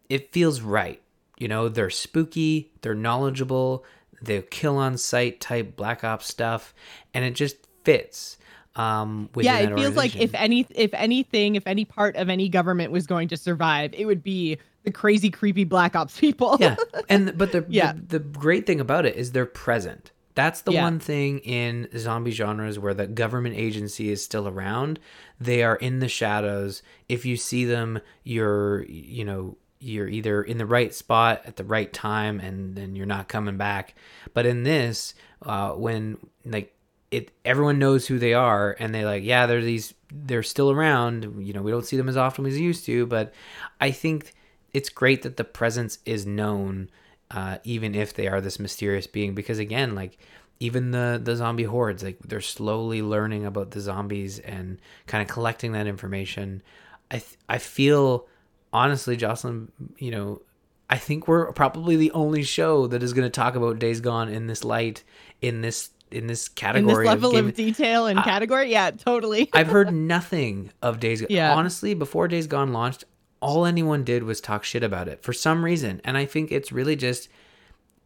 it feels right. You know, they're spooky, they're knowledgeable, they kill on sight type black ops stuff, and it just fits. Um, yeah, it feels like if any if anything, if any part of any government was going to survive, it would be the crazy, creepy black ops people. yeah, and but the, yeah. the the great thing about it is they're present. That's the yeah. one thing in zombie genres where the government agency is still around. They are in the shadows. If you see them, you're you know you're either in the right spot at the right time and then you're not coming back. But in this, uh, when like it, everyone knows who they are and they like, yeah, they're these, they're still around. You know, we don't see them as often as we used to, but I think it's great that the presence is known, uh, even if they are this mysterious being, because again, like even the the zombie hordes, like they're slowly learning about the zombies and kind of collecting that information. I th- I feel honestly, Jocelyn, you know, I think we're probably the only show that is going to talk about Days Gone in this light, in this in this category, in this level of, of detail and category. Yeah, totally. I've heard nothing of Days. Gone. Yeah, honestly, before Days Gone launched, all anyone did was talk shit about it for some reason, and I think it's really just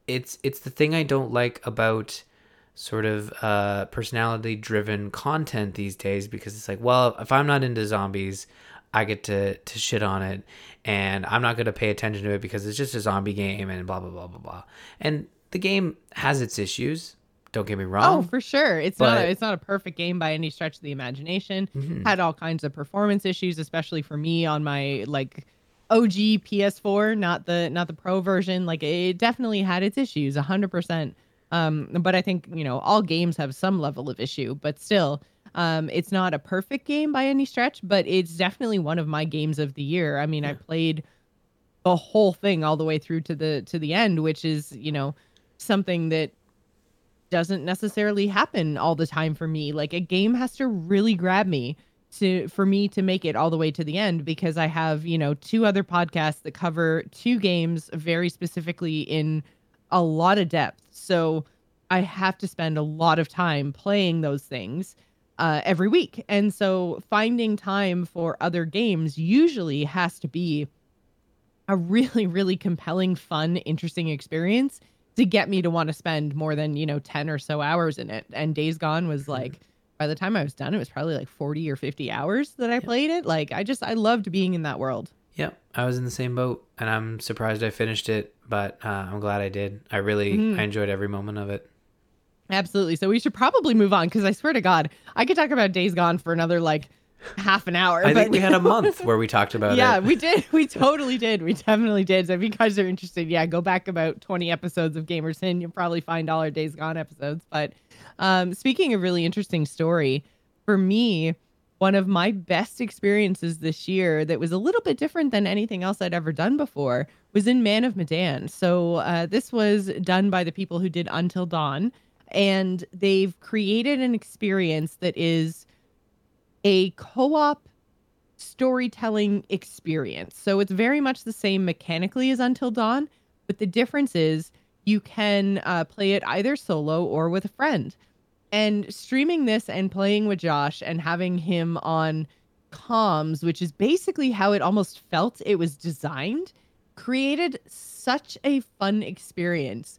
it's it's the thing I don't like about sort of uh, personality driven content these days because it's like, well, if I'm not into zombies, I get to to shit on it, and I'm not going to pay attention to it because it's just a zombie game and blah blah blah blah blah. And the game has its issues. Don't get me wrong. Oh, for sure. It's but... not a, it's not a perfect game by any stretch of the imagination. Mm-hmm. Had all kinds of performance issues, especially for me on my like OG PS4, not the not the pro version. Like it definitely had its issues, hundred percent. Um, but I think you know all games have some level of issue, but still, um, it's not a perfect game by any stretch, but it's definitely one of my games of the year. I mean, yeah. I played the whole thing all the way through to the to the end, which is you know something that doesn't necessarily happen all the time for me. Like a game has to really grab me to for me to make it all the way to the end because I have, you know, two other podcasts that cover two games very specifically in a lot of depth. So I have to spend a lot of time playing those things uh, every week. And so finding time for other games usually has to be a really, really compelling, fun, interesting experience to get me to want to spend more than, you know, 10 or so hours in it. And Days Gone was mm-hmm. like, by the time I was done, it was probably like 40 or 50 hours that I played it. Like, I just, I loved being in that world. Yep. I was in the same boat and I'm surprised I finished it, but uh, I'm glad I did. I really, mm-hmm. I enjoyed every moment of it. Absolutely. So we should probably move on because I swear to God, I could talk about Days Gone for another like half an hour. I but... think we had a month where we talked about yeah, it. Yeah, we did. We totally did. We definitely did. So if you guys are interested, yeah, go back about 20 episodes of Gamers Inn. You'll probably find all our Days Gone episodes. But um, speaking of really interesting story, for me, one of my best experiences this year that was a little bit different than anything else I'd ever done before was in Man of Medan. So uh, this was done by the people who did Until Dawn and they've created an experience that is a co-op storytelling experience. So it's very much the same mechanically as Until Dawn, but the difference is you can uh, play it either solo or with a friend. And streaming this and playing with Josh and having him on comms, which is basically how it almost felt it was designed, created such a fun experience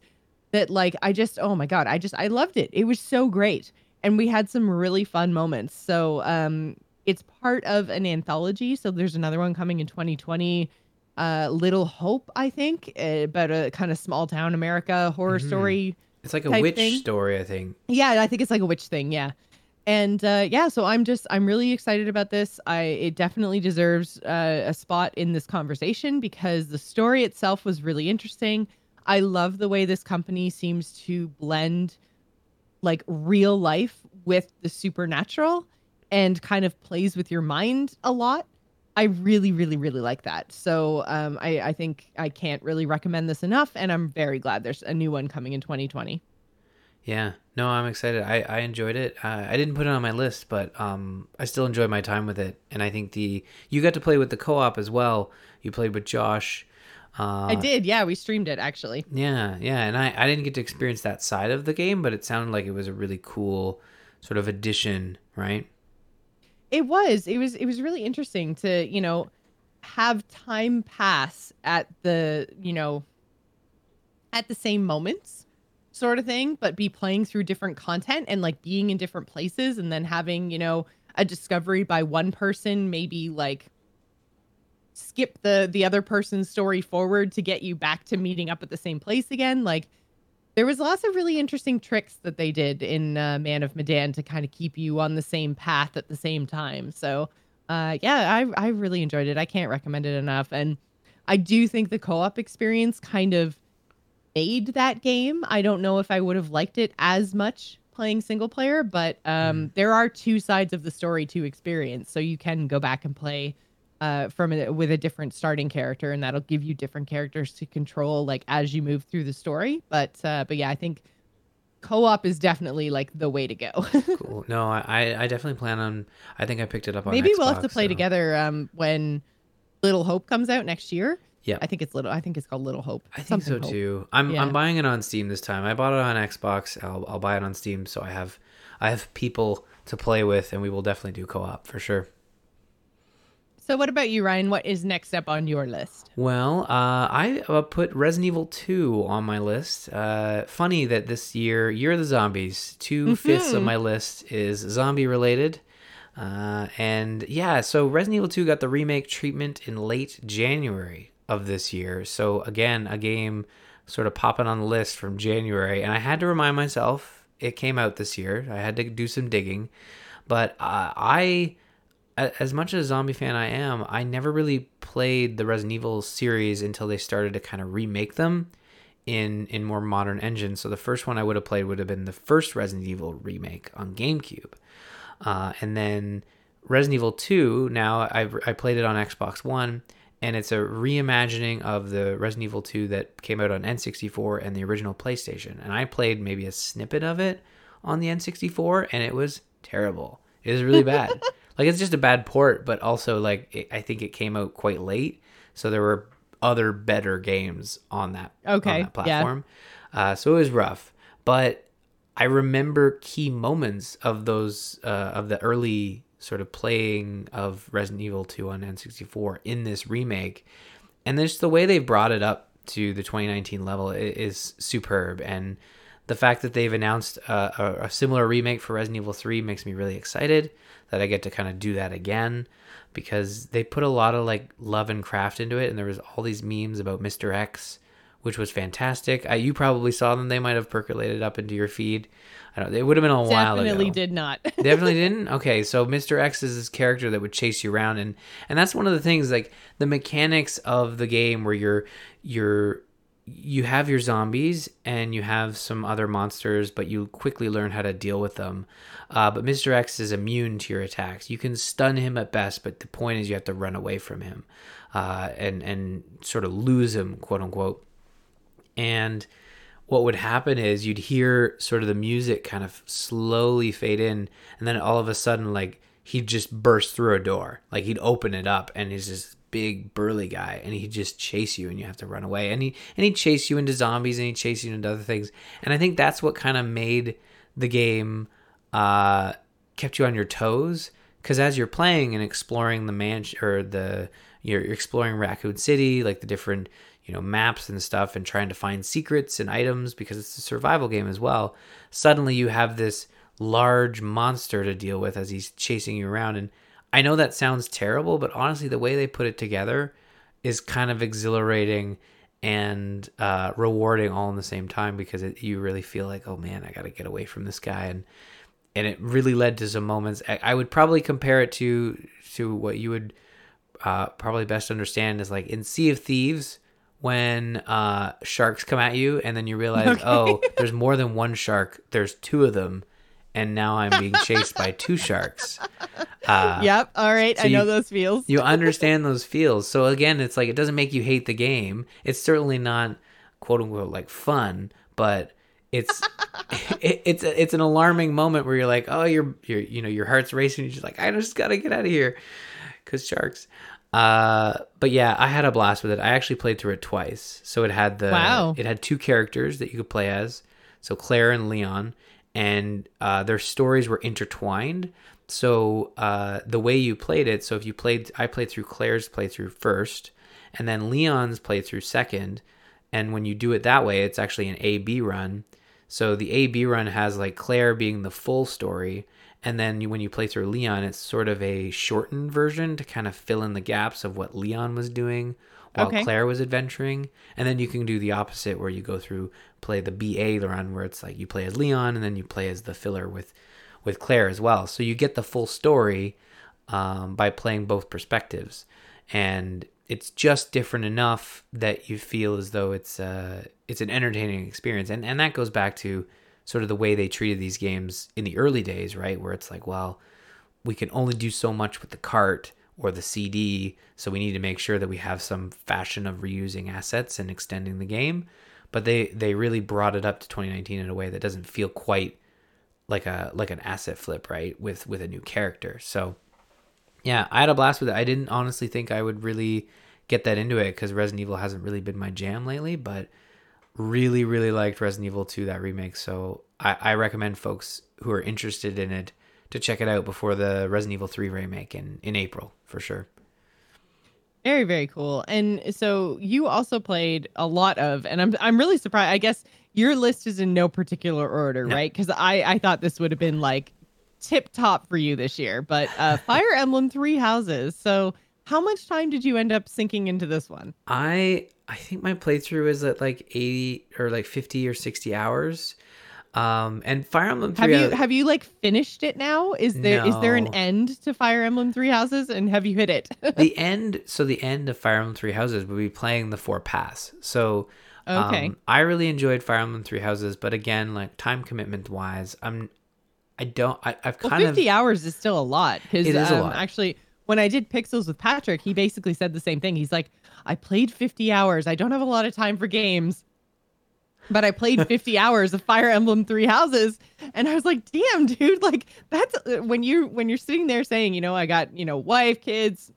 that like I just oh my god, I just I loved it. It was so great. And we had some really fun moments. So um it's part of an anthology. So there's another one coming in 2020 uh Little Hope, I think, uh, about a kind of small town America horror mm-hmm. story. It's like a witch thing. story, I think. Yeah, I think it's like a witch thing, yeah. And uh yeah, so I'm just I'm really excited about this. I it definitely deserves uh, a spot in this conversation because the story itself was really interesting. I love the way this company seems to blend like real life with the supernatural and kind of plays with your mind a lot. I really, really, really like that. So um, I, I think I can't really recommend this enough, and I'm very glad there's a new one coming in 2020. Yeah, no, I'm excited. I, I enjoyed it. Uh, I didn't put it on my list, but um, I still enjoyed my time with it. And I think the you got to play with the co-op as well. You played with Josh, uh, I did, yeah. We streamed it actually. Yeah, yeah, and I I didn't get to experience that side of the game, but it sounded like it was a really cool sort of addition, right? It was. It was. It was really interesting to you know have time pass at the you know at the same moments sort of thing, but be playing through different content and like being in different places and then having, you know, a discovery by one person, maybe like skip the the other person's story forward to get you back to meeting up at the same place again. Like there was lots of really interesting tricks that they did in uh, Man of Medan to kind of keep you on the same path at the same time. So, uh, yeah, I I really enjoyed it. I can't recommend it enough, and I do think the co-op experience kind of made that game. I don't know if I would have liked it as much playing single player, but um, mm. there are two sides of the story to experience, so you can go back and play uh, from a, with a different starting character, and that'll give you different characters to control like as you move through the story. But uh, but yeah, I think co-op is definitely like the way to go. cool. No, I I definitely plan on. I think I picked it up on. Maybe Xbox, we'll have to play so. together um, when Little Hope comes out next year. Yeah, I think it's little. I think it's called Little Hope. I think so Hope. too. I'm yeah. I'm buying it on Steam this time. I bought it on Xbox. I'll I'll buy it on Steam, so I have I have people to play with, and we will definitely do co-op for sure. So, what about you, Ryan? What is next up on your list? Well, uh, I uh, put Resident Evil 2 on my list. Uh, funny that this year, Year of the Zombies, 2 mm-hmm. fifths of my list is zombie related. Uh, and yeah, so Resident Evil 2 got the remake treatment in late January of this year. So, again, a game sort of popping on the list from January. And I had to remind myself it came out this year. I had to do some digging. But uh, I as much as a zombie fan I am, I never really played the Resident Evil series until they started to kind of remake them in in more modern engines. So the first one I would have played would have been the first Resident Evil remake on GameCube, uh, and then Resident Evil Two. Now I I played it on Xbox One, and it's a reimagining of the Resident Evil Two that came out on N64 and the original PlayStation. And I played maybe a snippet of it on the N64, and it was terrible. It was really bad. like it's just a bad port, but also like it, I think it came out quite late, so there were other better games on that okay on that platform. Yeah. Uh, so it was rough, but I remember key moments of those uh, of the early sort of playing of Resident Evil 2 on N64 in this remake, and just the way they brought it up to the 2019 level is superb. And the fact that they've announced a, a, similar remake for Resident Evil 3 makes me really excited that I get to kind of do that again because they put a lot of like love and craft into it and there was all these memes about Mr. X which was fantastic. you probably saw them. They might have percolated up into your feed. I don't. It would have been a Definitely while ago. Definitely did not. Definitely didn't. Okay, so Mr. X is this character that would chase you around, and and that's one of the things like the mechanics of the game where you're you're you have your zombies and you have some other monsters, but you quickly learn how to deal with them. Uh, but Mr. X is immune to your attacks. You can stun him at best, but the point is you have to run away from him uh, and and sort of lose him, quote unquote. And what would happen is you'd hear sort of the music kind of slowly fade in, and then all of a sudden, like he'd just burst through a door, like he'd open it up, and he's just big burly guy and he'd just chase you and you have to run away. And he and he'd chase you into zombies and he'd chase you into other things. And i think that's what kind of made the game uh kept you on your toes. Because as you're playing and exploring the mansion or the you're exploring raccoon city like the different you know maps and stuff and trying to find secrets and items because it's a survival game as well suddenly you have this large monster to deal with as he's chasing you around. And I know that sounds terrible, but honestly, the way they put it together is kind of exhilarating and uh, rewarding all in the same time because it, you really feel like, oh man, I got to get away from this guy, and and it really led to some moments. I, I would probably compare it to to what you would uh, probably best understand is like in Sea of Thieves when uh, sharks come at you, and then you realize, okay. oh, there's more than one shark. There's two of them and now I'm being chased by two sharks. Uh, yep. All right. So I know you, those feels. you understand those feels. So again, it's like it doesn't make you hate the game. It's certainly not quote unquote like fun, but it's it, it's it's an alarming moment where you're like, oh, you're you're you know your heart's racing. You're just like, I just gotta get out of here because sharks. Uh, but yeah, I had a blast with it. I actually played through it twice. So it had the wow. it had two characters that you could play as. So Claire and Leon and uh, their stories were intertwined. So uh, the way you played it, so if you played, I played through Claire's playthrough first, and then Leon's playthrough second. And when you do it that way, it's actually an A B run. So the A B run has like Claire being the full story, and then you, when you play through Leon, it's sort of a shortened version to kind of fill in the gaps of what Leon was doing while Okay. Claire was adventuring. And then you can do the opposite where you go through play the BA run where it's like you play as Leon and then you play as the filler with with Claire as well. So you get the full story um, by playing both perspectives, and it's just different enough that you feel as though it's uh, it's an entertaining experience, and and that goes back to sort of the way they treated these games in the early days, right? Where it's like, well, we can only do so much with the cart or the CD, so we need to make sure that we have some fashion of reusing assets and extending the game. But they they really brought it up to 2019 in a way that doesn't feel quite like a like an asset flip, right? With with a new character. So yeah, I had a blast with it. I didn't honestly think I would really get that into it because Resident Evil hasn't really been my jam lately, but really, really liked Resident Evil 2, that remake. So I, I recommend folks who are interested in it to check it out before the Resident Evil 3 remake in, in April for sure. Very, very cool. And so you also played a lot of, and I'm I'm really surprised. I guess your list is in no particular order, No. right? Because I I thought this would have been like tip top for you this year, but uh, Fire Emblem Three Houses. So how much time did you end up sinking into this one? I I think my playthrough is at like 80 or like 50 or 60 hours. Um, and Fire Emblem 3 Have you have you like finished it now? Is there is there an end to Fire Emblem Three Houses, and have you hit it? the end so the end of fire emblem three houses would be playing the four paths so Okay. um, i really enjoyed fire emblem three houses but again like time commitment wise i'm i don't I, i've Well, kind 50 of hours is still a lot because It is a um, lot. actually, when I did Pixels with Patrick, he basically said the same thing. He's like, I played 50 hours. I don't have a lot of time for games, but I played 50 hours of Fire Emblem Three Houses, and I was like, damn, dude, like that's when you when you're sitting there saying, you know, I got you know wife, kids,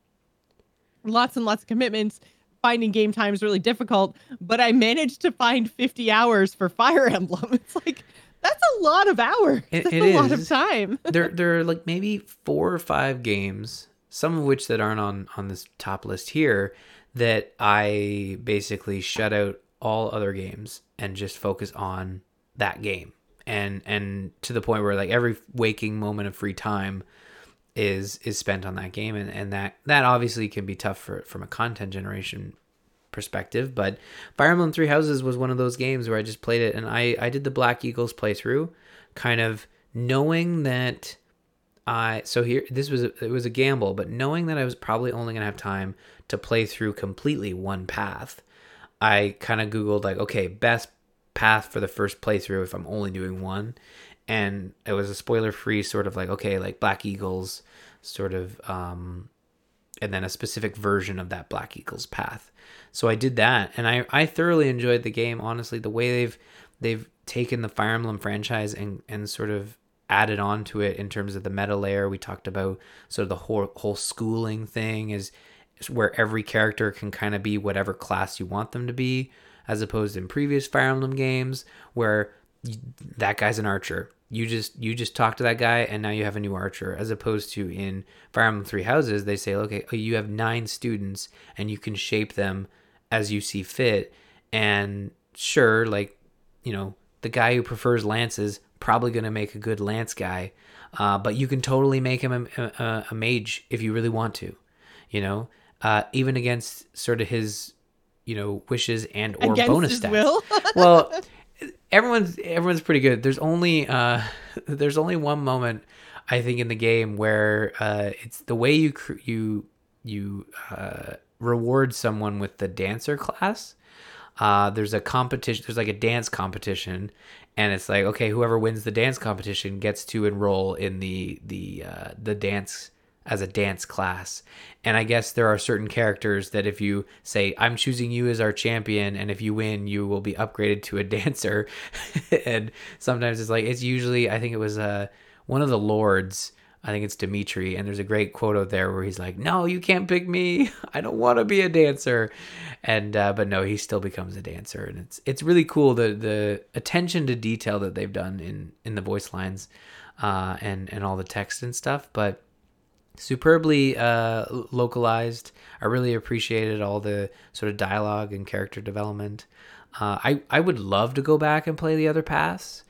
lots and lots of commitments. Finding game time is really difficult, but I managed to find 50 hours for Fire Emblem. It's like that's a lot of hours. It- that's it a lot of time. there there are like maybe four or five games some of which that aren't on on this top list here that i basically shut out all other games and just focus on that game. And and to the point where like every waking moment of free time is is spent on that game. And and that that obviously can be tough for from a content generation perspective but fire emblem three houses was one of those games where i just played it and i i did the black eagles playthrough kind of knowing that I so here this was a, it was a gamble, but knowing that I was probably only gonna have time to play through completely one path, I kind of googled like okay best path for the first playthrough if I'm only doing one, and it was a spoiler free sort of like okay like Black Eagles sort of um, and then a specific version of that Black Eagles path. So I did that, and I I thoroughly enjoyed the game. Honestly, the way they've they've taken the Fire Emblem franchise and and sort of added on to it in terms of the meta layer. We talked about sort of the whole whole schooling thing is, is where every character can kind of be whatever class you want them to be, as opposed in previous Fire Emblem games where y- that guy's an archer. You just you just talk to that guy and now you have a new archer. As opposed to in Fire Emblem Three Houses, they say, okay, oh, you have nine students and you can shape them as you see fit. And sure, like you know, the guy who prefers lances probably going to make a good lance guy, uh, but you can totally make him a, a, a mage if you really want to, you know, uh, even against sort of his, you know, wishes and or Against bonus stats. well, everyone's everyone's pretty good. There's only uh, there's only one moment I think in the game where uh, it's the way you cr- you you uh, reward someone with the dancer class. Uh, there's a competition. There's like a dance competition, and it's like okay, whoever wins the dance competition gets to enroll in the the uh, the dance as a dance class. And I guess there are certain characters that if you say I'm choosing you as our champion, and if you win, you will be upgraded to a dancer. and sometimes it's like it's usually I think it was uh one of the lords. I think it's Dimitri, and there's a great quote out there where he's like, "No, you can't pick me. I don't want to be a dancer," and uh, but no, he still becomes a dancer, and it's it's really cool the the attention to detail that they've done in in the voice lines, uh, and and all the text and stuff. But superbly uh, localized. I really appreciated all the sort of dialogue and character development. Uh, I I would love to go back and play the other paths.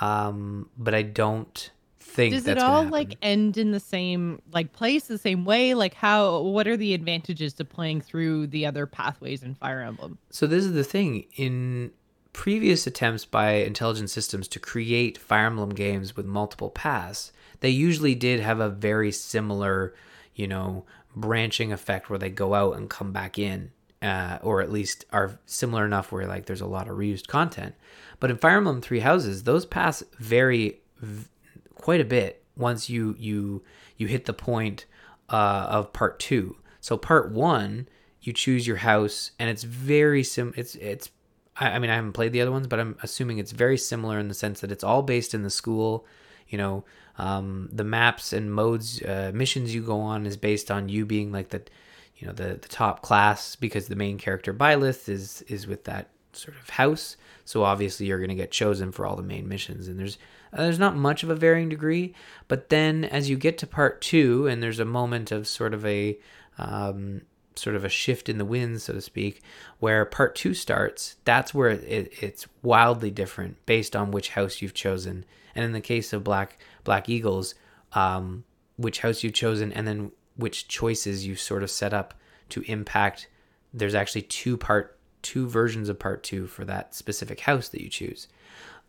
Um, but I don't think Does that's it all like end in the same like place, the same way? Like how? What are the advantages to playing through the other pathways in Fire Emblem? So this is the thing in previous attempts by intelligent systems to create Fire Emblem games with multiple paths, they usually did have a very similar, you know, branching effect where they go out and come back in, uh, or at least are similar enough where like there's a lot of reused content. But in Fire Emblem Three Houses, those paths vary v- quite a bit once you you you hit the point uh, of part two. So part one, you choose your house, and it's very sim. It's it's. I, I mean, I haven't played the other ones, but I'm assuming it's very similar in the sense that it's all based in the school. You know, um, the maps and modes, uh, missions you go on is based on you being like the, you know, the the top class because the main character Byleth is is with that sort of house. So obviously you're going to get chosen for all the main missions, and there's uh, there's not much of a varying degree. But then as you get to part two, and there's a moment of sort of a um, sort of a shift in the wind, so to speak, where part two starts. That's where it, it's wildly different based on which house you've chosen. And in the case of Black Black Eagles, um, which house you've chosen, and then which choices you sort of set up to impact. There's actually two part two versions of part two for that specific house that you choose.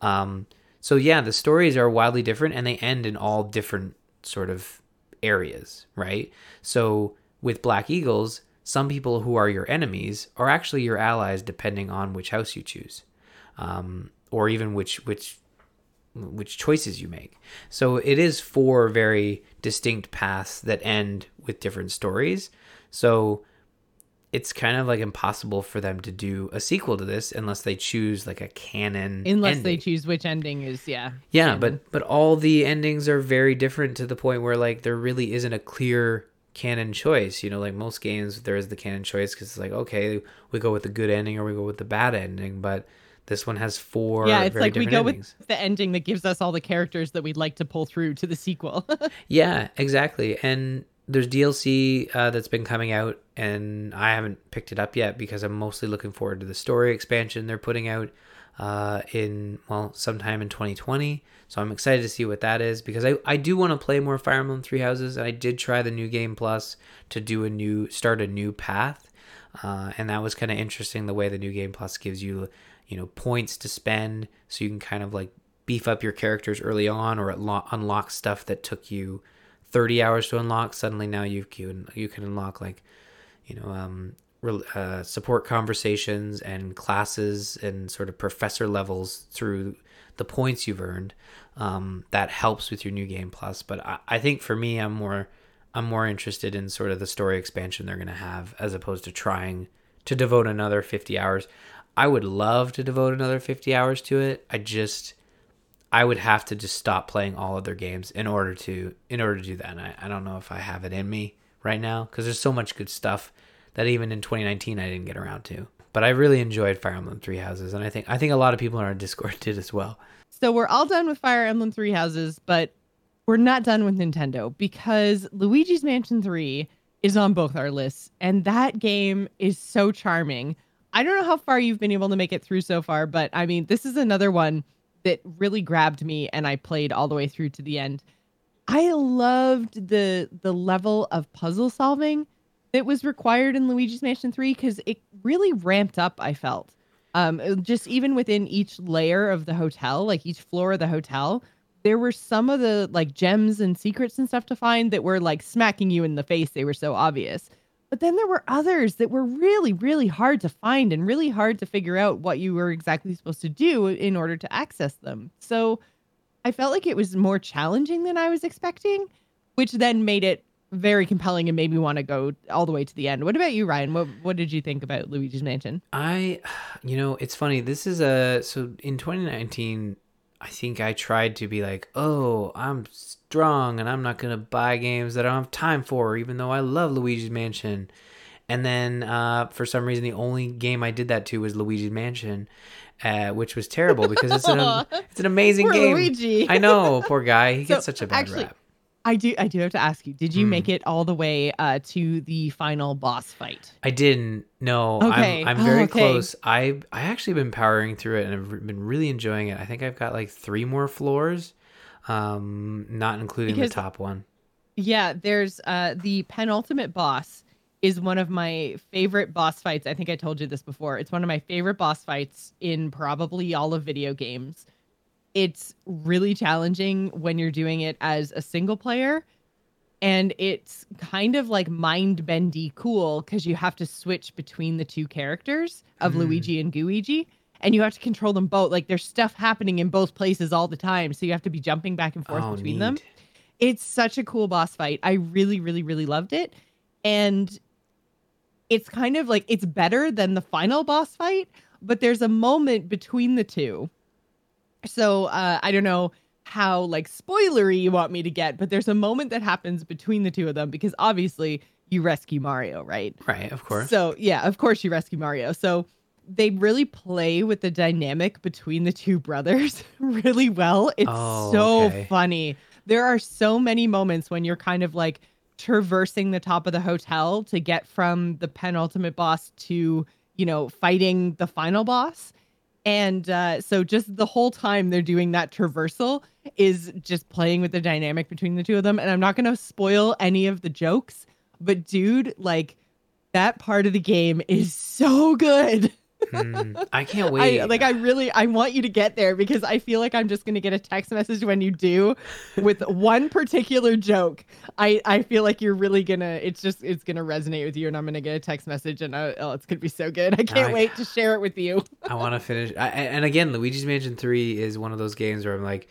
Um, so yeah, the stories are wildly different, and they end in all different sort of areas, right? So with Black Eagles, some people who are your enemies are actually your allies, depending on which house you choose, um, or even which which which choices you make. So it is four very distinct paths that end with different stories. So it's kind of like impossible for them to do a sequel to this unless they choose like a canon Unless they choose which ending is yeah. Yeah, canon. but but all the endings are very different to the point where like there really isn't a clear canon choice. You know, like most games, there is the canon choice because it's like okay, we go with the good ending or we go with the bad ending. But this one has four. yeah, it's very like we go endings. with the ending that gives us all the characters that we'd like to pull through to the sequel. Yeah, exactly. And there's DLC uh, that's been coming out, and I haven't picked it up yet because I'm mostly looking forward to the story expansion they're putting out uh, in well sometime in 2020. So I'm excited to see what that is because I, I do want to play more Fire Emblem Three Houses. And I did try the new game plus to do a new start a new path, uh, and that was kind of interesting the way the new game plus gives you you know points to spend so you can kind of like beef up your characters early on or unlock stuff that took you 30 hours to unlock. Suddenly now you can you can unlock like you know um uh, support conversations and classes and sort of professor levels through the points you've earned um, that helps with your new game plus. But I, I think for me i'm more i'm more interested in sort of the story expansion they're going to have as opposed to trying to devote another 50 hours i would love to devote another 50 hours to it i just I would have to just stop playing all other games in order to in order to do that. And I, I don't know if I have it in me right now because there's so much good stuff that even in 2019 I didn't get around to. But I really enjoyed Fire Emblem Three Houses, and I think I think a lot of people in our Discord did as well. so we're all done with Fire Emblem Three Houses, but we're not done with Nintendo because Luigi's Mansion 3 is on both our lists, and that game is so charming. I don't know how far you've been able to make it through so far, but I mean, this is another one that really grabbed me and I played all the way through to the end. I loved the the level of puzzle solving that was required in Luigi's Mansion 3 cuz it really ramped up I felt. Um just even within each layer of the hotel, like each floor of the hotel, there were some of the like gems and secrets and stuff to find that were like smacking you in the face. They were so obvious. But then there were others that were really, really hard to find and really hard to figure out what you were exactly supposed to do in order to access them. So I felt like it was more challenging than I was expecting, which then made it very compelling and made me want to go all the way to the end. What about you, Ryan? What what did you think about Luigi's Mansion? I, you know, it's funny. This is a so in 2019, I think I tried to be like, oh, I'm strong and I'm not gonna buy games that I don't have time for, even though I love Luigi's Mansion. And then uh, for some reason, the only game I did that to was Luigi's Mansion, uh, which was terrible because it's an it's an amazing game. Luigi. I know, poor guy. He So, gets such a bad actually, rap. I do. I do have to ask you. Did you Hmm. make it all the way uh, to the final boss fight? I didn't. No, Okay. I'm I'm Oh, very okay. close. I I actually been powering through it and I've been really enjoying it. I think I've got like three more floors, um, not including Because- the top one. Yeah, there's uh the penultimate boss is one of my favorite boss fights. I think I told you this before. It's one of my favorite boss fights in probably all of video games. It's really challenging when you're doing it as a single player and it's kind of like mind bendy cool cuz you have to switch between the two characters of Hmm. Luigi and Gooigi and you have to control them both. Like there's stuff happening in both places all the time, so you have to be jumping back and forth Oh, between them it's such a cool boss fight. I really, really, really loved it. And it's kind of like it's better than the final boss fight, but there's a moment between the two. So uh, I don't know how like spoilery you want me to get, but there's a moment that happens between the two of them because obviously you rescue Mario, right? Right, of course. So yeah, of course you rescue Mario. So they really play with the dynamic between the two brothers really well. It's Oh, so okay. funny. There are so many moments when you're kind of like traversing the top of the hotel to get from the penultimate boss to, you know, fighting the final boss. And uh, so just the whole time they're doing that traversal is just playing with the dynamic between the two of them. And I'm not going to spoil any of the jokes, but dude, like that part of the game is so good. Hmm, I can't wait. I like I really I want you to get there because I feel like I'm just gonna get a text message when you do with one particular joke. I I feel like you're really gonna it's just it's gonna resonate with you and I'm gonna get a text message and I, oh it's gonna be so good. I can't I- wait to share it with you. I want to finish. I, and again, Luigi's Mansion 3 is one of those games where I'm like,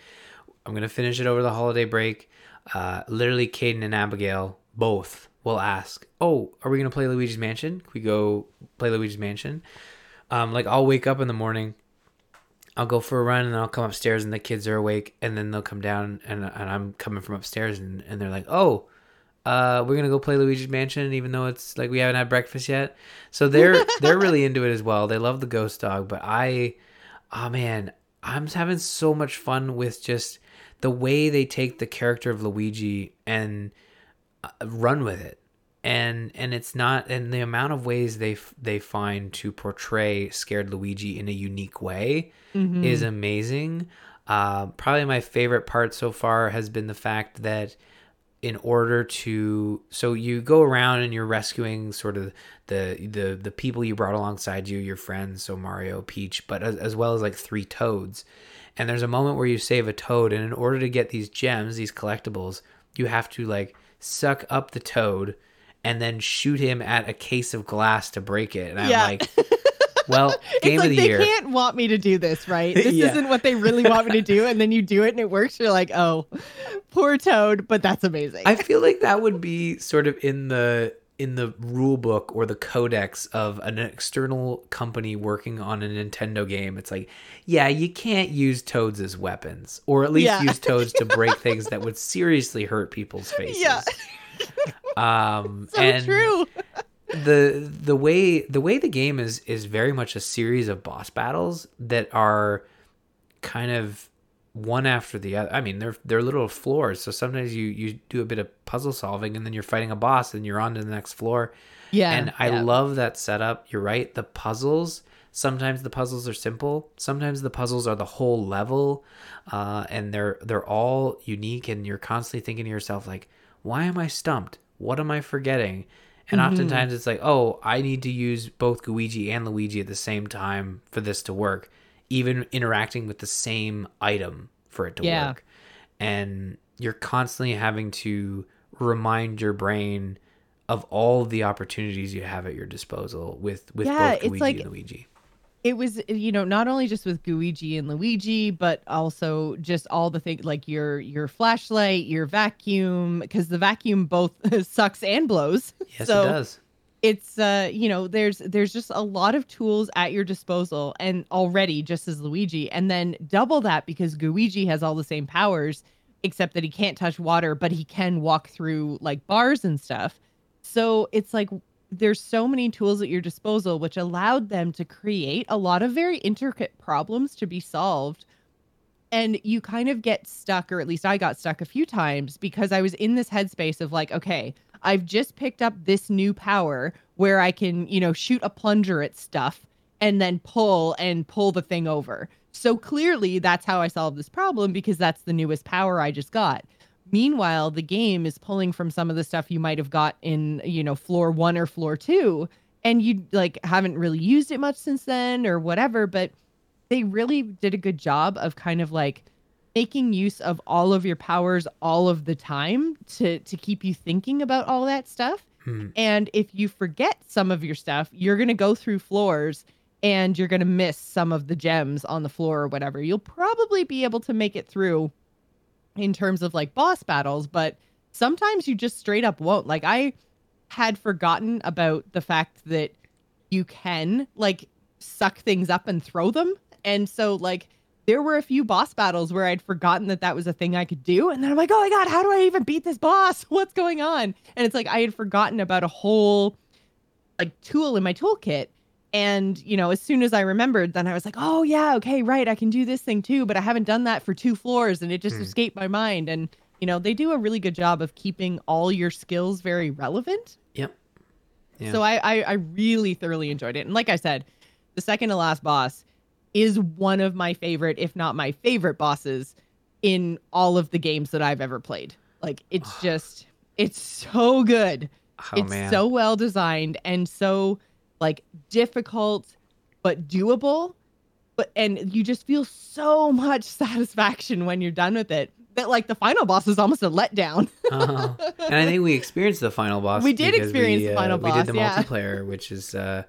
I'm going to finish it over the holiday break. Uh, literally, Caden and Abigail both will ask, Oh, are we going to play Luigi's Mansion? Can we go play Luigi's Mansion? Um, like, I'll wake up in the morning, I'll go for a run, and I'll come upstairs, and the kids are awake, and then they'll come down, and, and I'm coming from upstairs, and, and they're like, Oh, uh, we're gonna go play Luigi's Mansion, even though it's like we haven't had breakfast yet. So they're they're really into it as well. They love the ghost dog, but I, oh man, I'm having so much fun with just the way they take the character of Luigi and uh, run with it, and and it's not and the amount of ways they f- they find to portray scared Luigi in a unique way Mm-hmm. is amazing. Uh, probably my favorite part so far has been the fact that in order to so you go around and you're rescuing sort of the the the people you brought alongside you your friends so mario peach but as, as well as like three toads and there's a moment where you save a toad and in order to get these gems these collectibles you have to like suck up the toad and then shoot him at a case of glass to break it and i'm Yeah. like well game it's like of the they year can't want me to do this, right? This Yeah. isn't what they really want me to do, and then you do it and it works. You're like, oh, poor Toad, but that's amazing. I feel like that would be sort of in the in the rule book or the codex of an external company working on a Nintendo game. It's like, yeah, you can't use toads as weapons, or at least Yeah. use toads to break things that would seriously hurt people's faces. Yeah. Um, so and true. the the way the way the game is is very much a series of boss battles that are kind of one after the other. I mean, they're they're little floors, so sometimes you you do a bit of puzzle solving, and then you're fighting a boss, and you're on to the next floor. Yeah, and I yeah. love that setup. You're right. The puzzles. Sometimes the puzzles are simple. Sometimes the puzzles are the whole level, uh, and they're they're all unique. And you're constantly thinking to yourself like, "Why am I stumped? What am I forgetting?" And Mm-hmm. oftentimes it's like, "Oh, I need to use both Luigi and Gooigi at the same time for this to work." Even interacting with the same item for it to Yeah. work, and you're constantly having to remind your brain of all the opportunities you have at your disposal with with Yeah, both Luigi like- and Gooigi. It was you know not only just with Luigi and Gooigi, but also just all the things like your your flashlight, your vacuum, because the vacuum both sucks and blows. Yes, so it does. it's uh you know there's there's just a lot of tools at your disposal and already just as Luigi, and then double that because Gooigi has all the same powers except that he can't touch water, but he can walk through like bars and stuff. So it's like there's so many tools at your disposal, which allowed them to create a lot of very intricate problems to be solved and you kind of get stuck or at least I got stuck a few times because I was in this headspace of like, okay, I've just picked up this new power where I can, you know, shoot a plunger at stuff and then pull and pull the thing over. So clearly that's how I solved this problem because that's the newest power I just got. Meanwhile, the game is pulling from some of the stuff you might have got in, you know, floor 1 or floor 2 and you like haven't really used it much since then or whatever, but they really did a good job of kind of like making use of all of your powers all of the time to to keep you thinking about all that stuff. Hmm. And if you forget some of your stuff, you're going to go through floors and you're going to miss some of the gems on the floor or whatever. You'll probably be able to make it through in terms of like boss battles, but sometimes you just straight up won't. Like I had forgotten about the fact that you can like suck things up and throw them. And so like there were a few boss battles where I'd forgotten that that was a thing I could do. And then I'm like, oh my God, how do I even beat this boss? What's going on? And it's like I had forgotten about a whole like tool in my toolkit. And, you know, as soon as I remembered, then I was like, oh yeah, okay, right. I can do this thing too, but I haven't done that for two floors and it just Hmm. escaped my mind. And, you know, they do a really good job of keeping all your skills very relevant. Yep. Yeah. So I, I I really thoroughly enjoyed it. And like I said, the second to last boss is one of my favorite, if not my favorite bosses in all of the games that I've ever played. Like it's just it's so good. oh it's man. so well designed and so like difficult but doable. But and you just feel so much satisfaction when you're done with it. That like the final boss is almost a letdown. Oh. and I think we experienced the final boss. We did experience we, the uh, boss. We did the yeah. multiplayer, which is uh,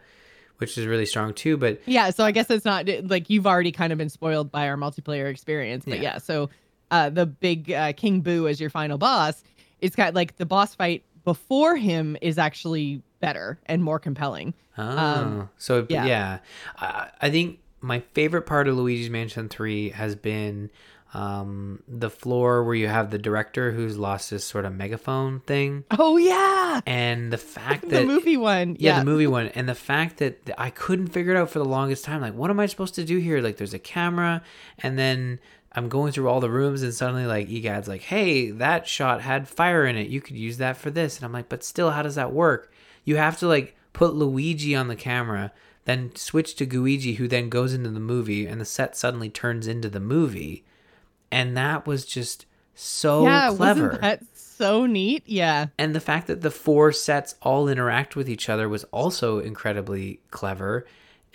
which is really strong too. But Yeah, so I guess it's not like you've already kind of been spoiled by our multiplayer experience, but Yeah. yeah, so uh, the big uh, King Boo as your final boss, it's got like the boss fight before him is actually better and more compelling. Oh, Um, so yeah, yeah. I, I think my favorite part of Luigi's Mansion Three has been um, the floor where you have the director who's lost his sort of megaphone thing, Oh yeah, and the fact the that the movie one. yeah, Yeah, the movie one, and the fact that I couldn't figure it out for the longest time. Like, what am I supposed to do here? Like, there's a camera, and then I'm going through all the rooms, and suddenly, like, EGAD's like, "Hey, that shot had fire in it. You could use that for this." And I'm like, "But still, how does that work? You have to like put Luigi on the camera, then switch to Gooigi, who then goes into the movie, and the set suddenly turns into the movie." And that was just so yeah, clever. wasn't that so neat? Yeah, and the fact that the four sets all interact with each other was also incredibly clever.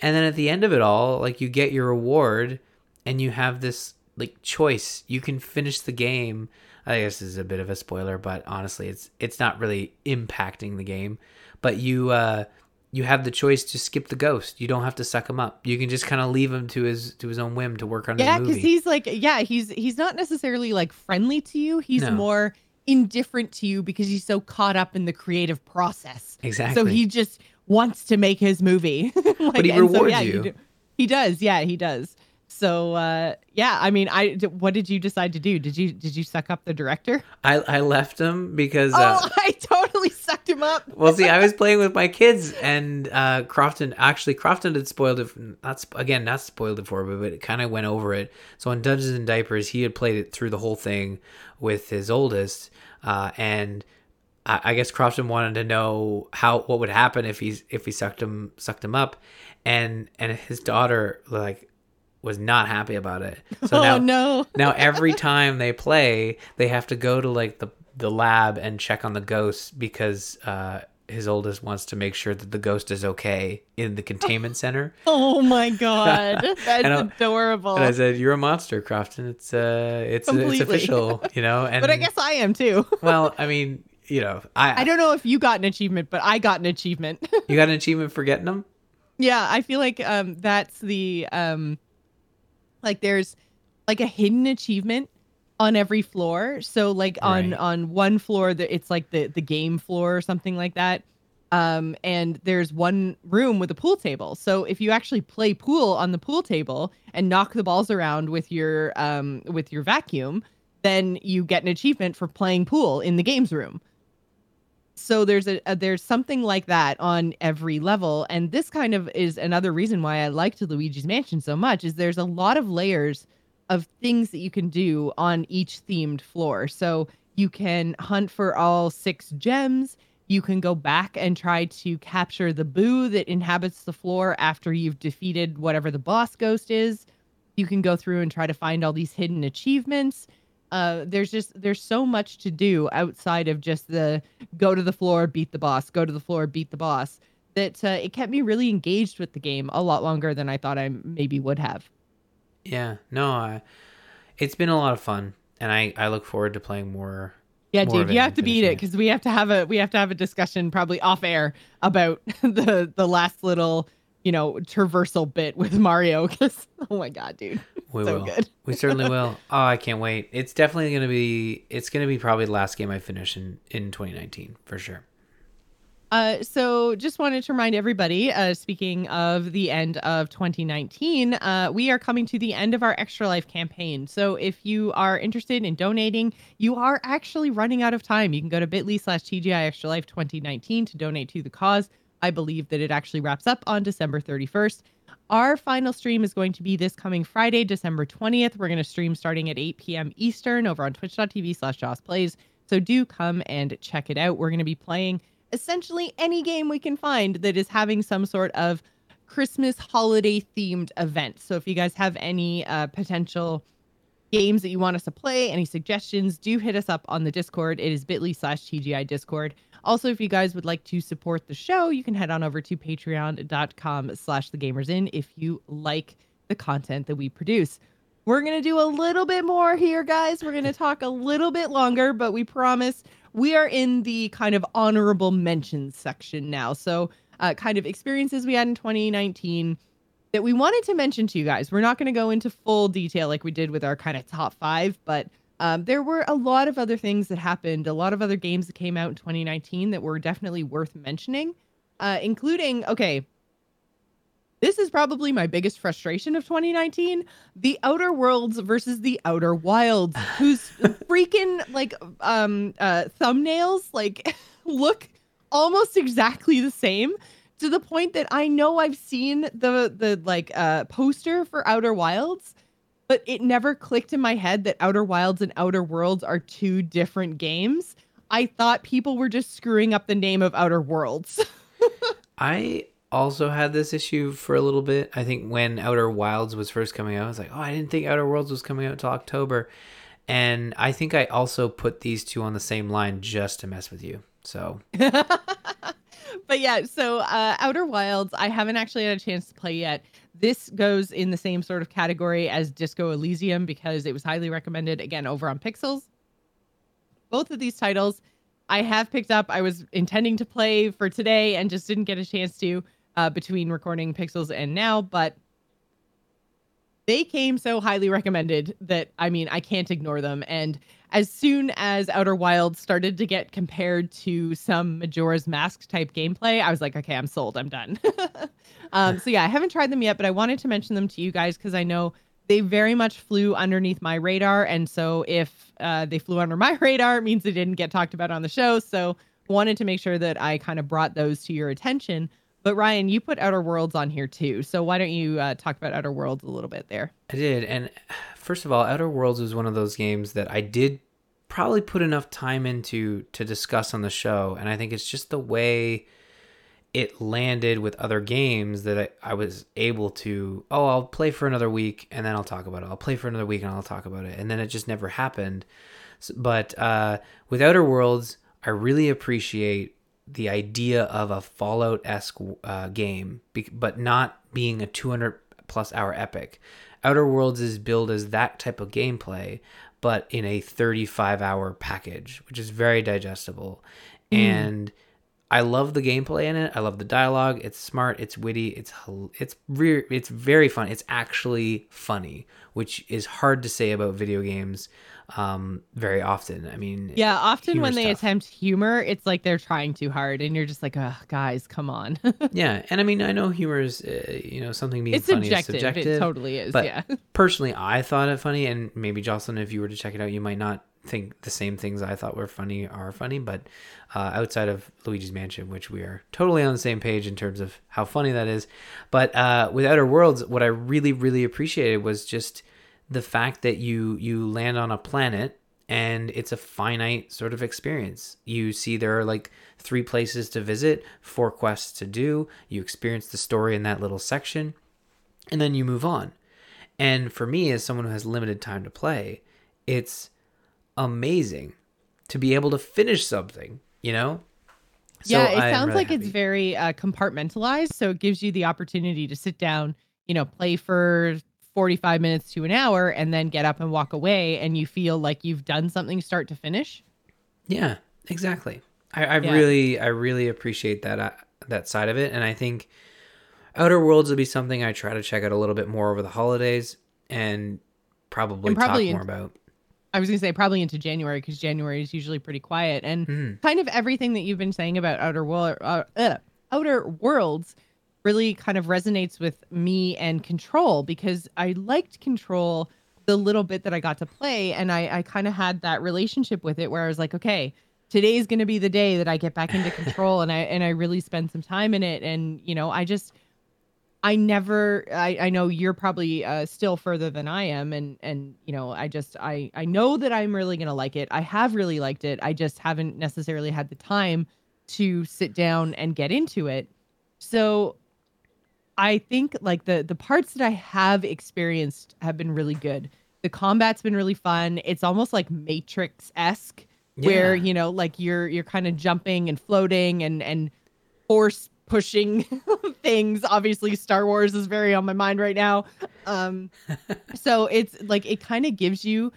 And then at the end of it all like you get your reward and you have this like choice. You can finish the game. I guess this is a bit of a spoiler but honestly it's it's not really impacting the game but you uh you have the choice to skip the ghost you don't have to suck him up you can just kind of leave him to his to his own whim to work on yeah, because he's like, yeah, he's he's not necessarily like friendly to you. He's No. more indifferent to you because he's so caught up in the creative process. exactly So he just wants to make his movie. like, he and rewards yeah, you. do- he does. Yeah, he does. So uh, yeah, I mean, I what did you decide to do? Did you did you suck up the director? I, I left him because uh, oh, I totally sucked him up. Well, see, I was playing with my kids, and uh, Crofton actually Crofton had spoiled it. Not again, not spoiled it for me, but it kind of went over it. So on Dungeons and Diapers, he had played it through the whole thing with his oldest, uh, and I, I guess Crofton wanted to know how what would happen if he's if he sucked him sucked him up, and and his daughter like was not happy about it. So oh now no. now every time they play, they have to go to like the the lab and check on the ghost because uh, his oldest wants to make sure that the ghost is okay in the containment center. Oh my god, that's And adorable. And I said, "You're a monster, Crofton. It's uh, it's it's official, you know." And but I guess I am too. well, I mean, you know, I, I don't know if you got an achievement, but I got an achievement. you got an achievement for getting them. yeah, I feel like um that's the um like there's like a hidden achievement on every floor. So like on Right. on one floor that it's like the the game floor or something like that. Um and there's one room with a pool table. So if you actually play pool on the pool table and knock the balls around with your um with your vacuum, then you get an achievement for playing pool in the games room so there's a, a there's something like that on every level and this kind of is another reason why i liked luigi's mansion so much is there's a lot of layers of things that you can do on each themed floor. So you can hunt for all six gems. You can go back and try to capture the boo that inhabits the floor after you've defeated whatever the boss ghost is. You can go through and try to find all these hidden achievements. Uh, there's just there's so much to do outside of just the go to the floor, beat the boss, go to the floor, beat the boss. That uh, it kept me really engaged with the game a lot longer than I thought I maybe would have. Yeah, no, I, it's been a lot of fun, and I I look forward to playing more. Yeah, more dude, you have to beat it because we have to have a we have to have a discussion probably off air about the the last little you know traversal bit with Mario. Because oh my god, dude, We so will. good. we certainly will. Oh, I can't wait. It's definitely gonna be. It's gonna be probably the last game I finish in in 2019 for sure. Uh, so just wanted to remind everybody, uh, speaking of the end of 2019, uh, we are coming to the end of our Extra Life campaign. So if you are interested in donating, you are actually running out of time. You can go to bit.ly slash TGI Extra Life 2019 to donate to the cause. I believe that it actually wraps up on December 31st. Our final stream is going to be this coming Friday, December 20th. We're going to stream starting at 8 p.m. Eastern over on twitch.tv slash Joss Plays. So do come and check it out. We're going to be playing essentially any game we can find that is having some sort of Christmas holiday themed event. So if you guys have any uh, potential games that you want us to play, any suggestions, do hit us up on the Discord. It is bit.ly slash TGI Discord. Also, if you guys would like to support the show, you can head on over to patreon.com slash the gamers inn if you like the content that we produce. We're going to do a little bit more here, guys. We're going to talk a little bit longer, but we promise we are in the kind of honorable mentions section now. So, uh, kind of experiences we had in 2019 that we wanted to mention to you guys. We're not going to go into full detail like we did with our kind of top five, but um, there were a lot of other things that happened, a lot of other games that came out in 2019 that were definitely worth mentioning, uh, including, okay, this is probably my biggest frustration of 2019 the outer worlds versus the outer wilds whose freaking like um uh thumbnails like look almost exactly the same to the point that i know i've seen the the like uh poster for outer wilds but it never clicked in my head that outer wilds and outer worlds are two different games i thought people were just screwing up the name of outer worlds I also had this issue for a little bit. I think when Outer Wilds was first coming out, I was like, oh, I didn't think Outer Worlds was coming out until October. And I think I also put these two on the same line just to mess with you. So but yeah, so uh, Outer Wilds, I haven't actually had a chance to play yet. This goes in the same sort of category as Disco Elysium because it was highly recommended again over on Pixels. Both of these titles I have picked up. I was intending to play for today and just didn't get a chance to uh, between recording Pixels and now, but they came so highly recommended that I mean, I can't ignore them. And as soon as Outer Wilds started to get compared to some Majora's Mask type gameplay, I was like, okay, I'm sold. I'm done. um, so yeah, I haven't tried them yet, but I wanted to mention them to you guys because I know they very much flew underneath my radar. And so if uh, they flew under my radar, it means they didn't get talked about on the show. So wanted to make sure that I kind of brought those to your attention. But Ryan, you put Outer Worlds on here too. So why don't you uh, talk about Outer Worlds a little bit there? I did. And first of all, Outer Worlds was one of those games that I did probably put enough time into to discuss on the show. And I think it's just the way it landed with other games that I, I was able to, oh, I'll play for another week and then I'll talk about it. I'll play for another week and I'll talk about it. And then it just never happened. But uh, with Outer Worlds, I really appreciate the idea of a Fallout esque uh, game, but not being a 200 plus hour epic. Outer Worlds is billed as that type of gameplay, but in a 35 hour package, which is very digestible. And I love the gameplay in it. I love the dialogue. It's smart. It's witty. It's it's re- it's very fun. It's actually funny, which is hard to say about video games um, very often. I mean, Yeah, often when they stuff. attempt humor, it's like they're trying too hard, and you're just like, oh, guys, come on. yeah, and I mean, I know humor is uh, you know something being it's funny subjective. is subjective. It totally is. but yeah. personally, I thought it funny, and maybe Jocelyn, if you were to check it out, you might not think the same things I thought were funny are funny. But uh, outside of Luigi's Mansion, which we are totally on the same page in terms of how funny that is, but uh, with Outer Worlds, what I really, really appreciated was just the fact that you you land on a planet and it's a finite sort of experience. You see there are like three places to visit, four quests to do. You experience the story in that little section, and then you move on. And for me, as someone who has limited time to play, it's amazing to be able to finish something, you know? So yeah, it I sounds really like happy. it's very uh, compartmentalized. So it gives you the opportunity to sit down, you know, play for 45 minutes to an hour and then get up and walk away and you feel like you've done something start to finish. Yeah, exactly. I, I yeah. really, I really appreciate that, uh, that side of it. And I think Outer Worlds will be something I try to check out a little bit more over the holidays and probably, and probably talk more about. I was going to say probably into January because January is usually pretty quiet and mm. kind of everything that you've been saying about Outer World, uh, uh, Outer Worlds really kind of resonates with me and Control because I liked Control the little bit that I got to play, and I, I kind of had that relationship with it where I was like, okay, today's going to be the day that I get back into Control, and I and I really spend some time in it, and you know, I just. I never I, I know you're probably uh, still further than I am and and you know I just I I know that I'm really going to like it. I have really liked it. I just haven't necessarily had the time to sit down and get into it. So I think like the the parts that I have experienced have been really good. The combat's been really fun. It's almost like Matrix esque, yeah. where you know, like you're you're kind of jumping and floating and and force pushing things. Obviously, Star Wars is very on my mind right now. Um, so it's like it kind of gives you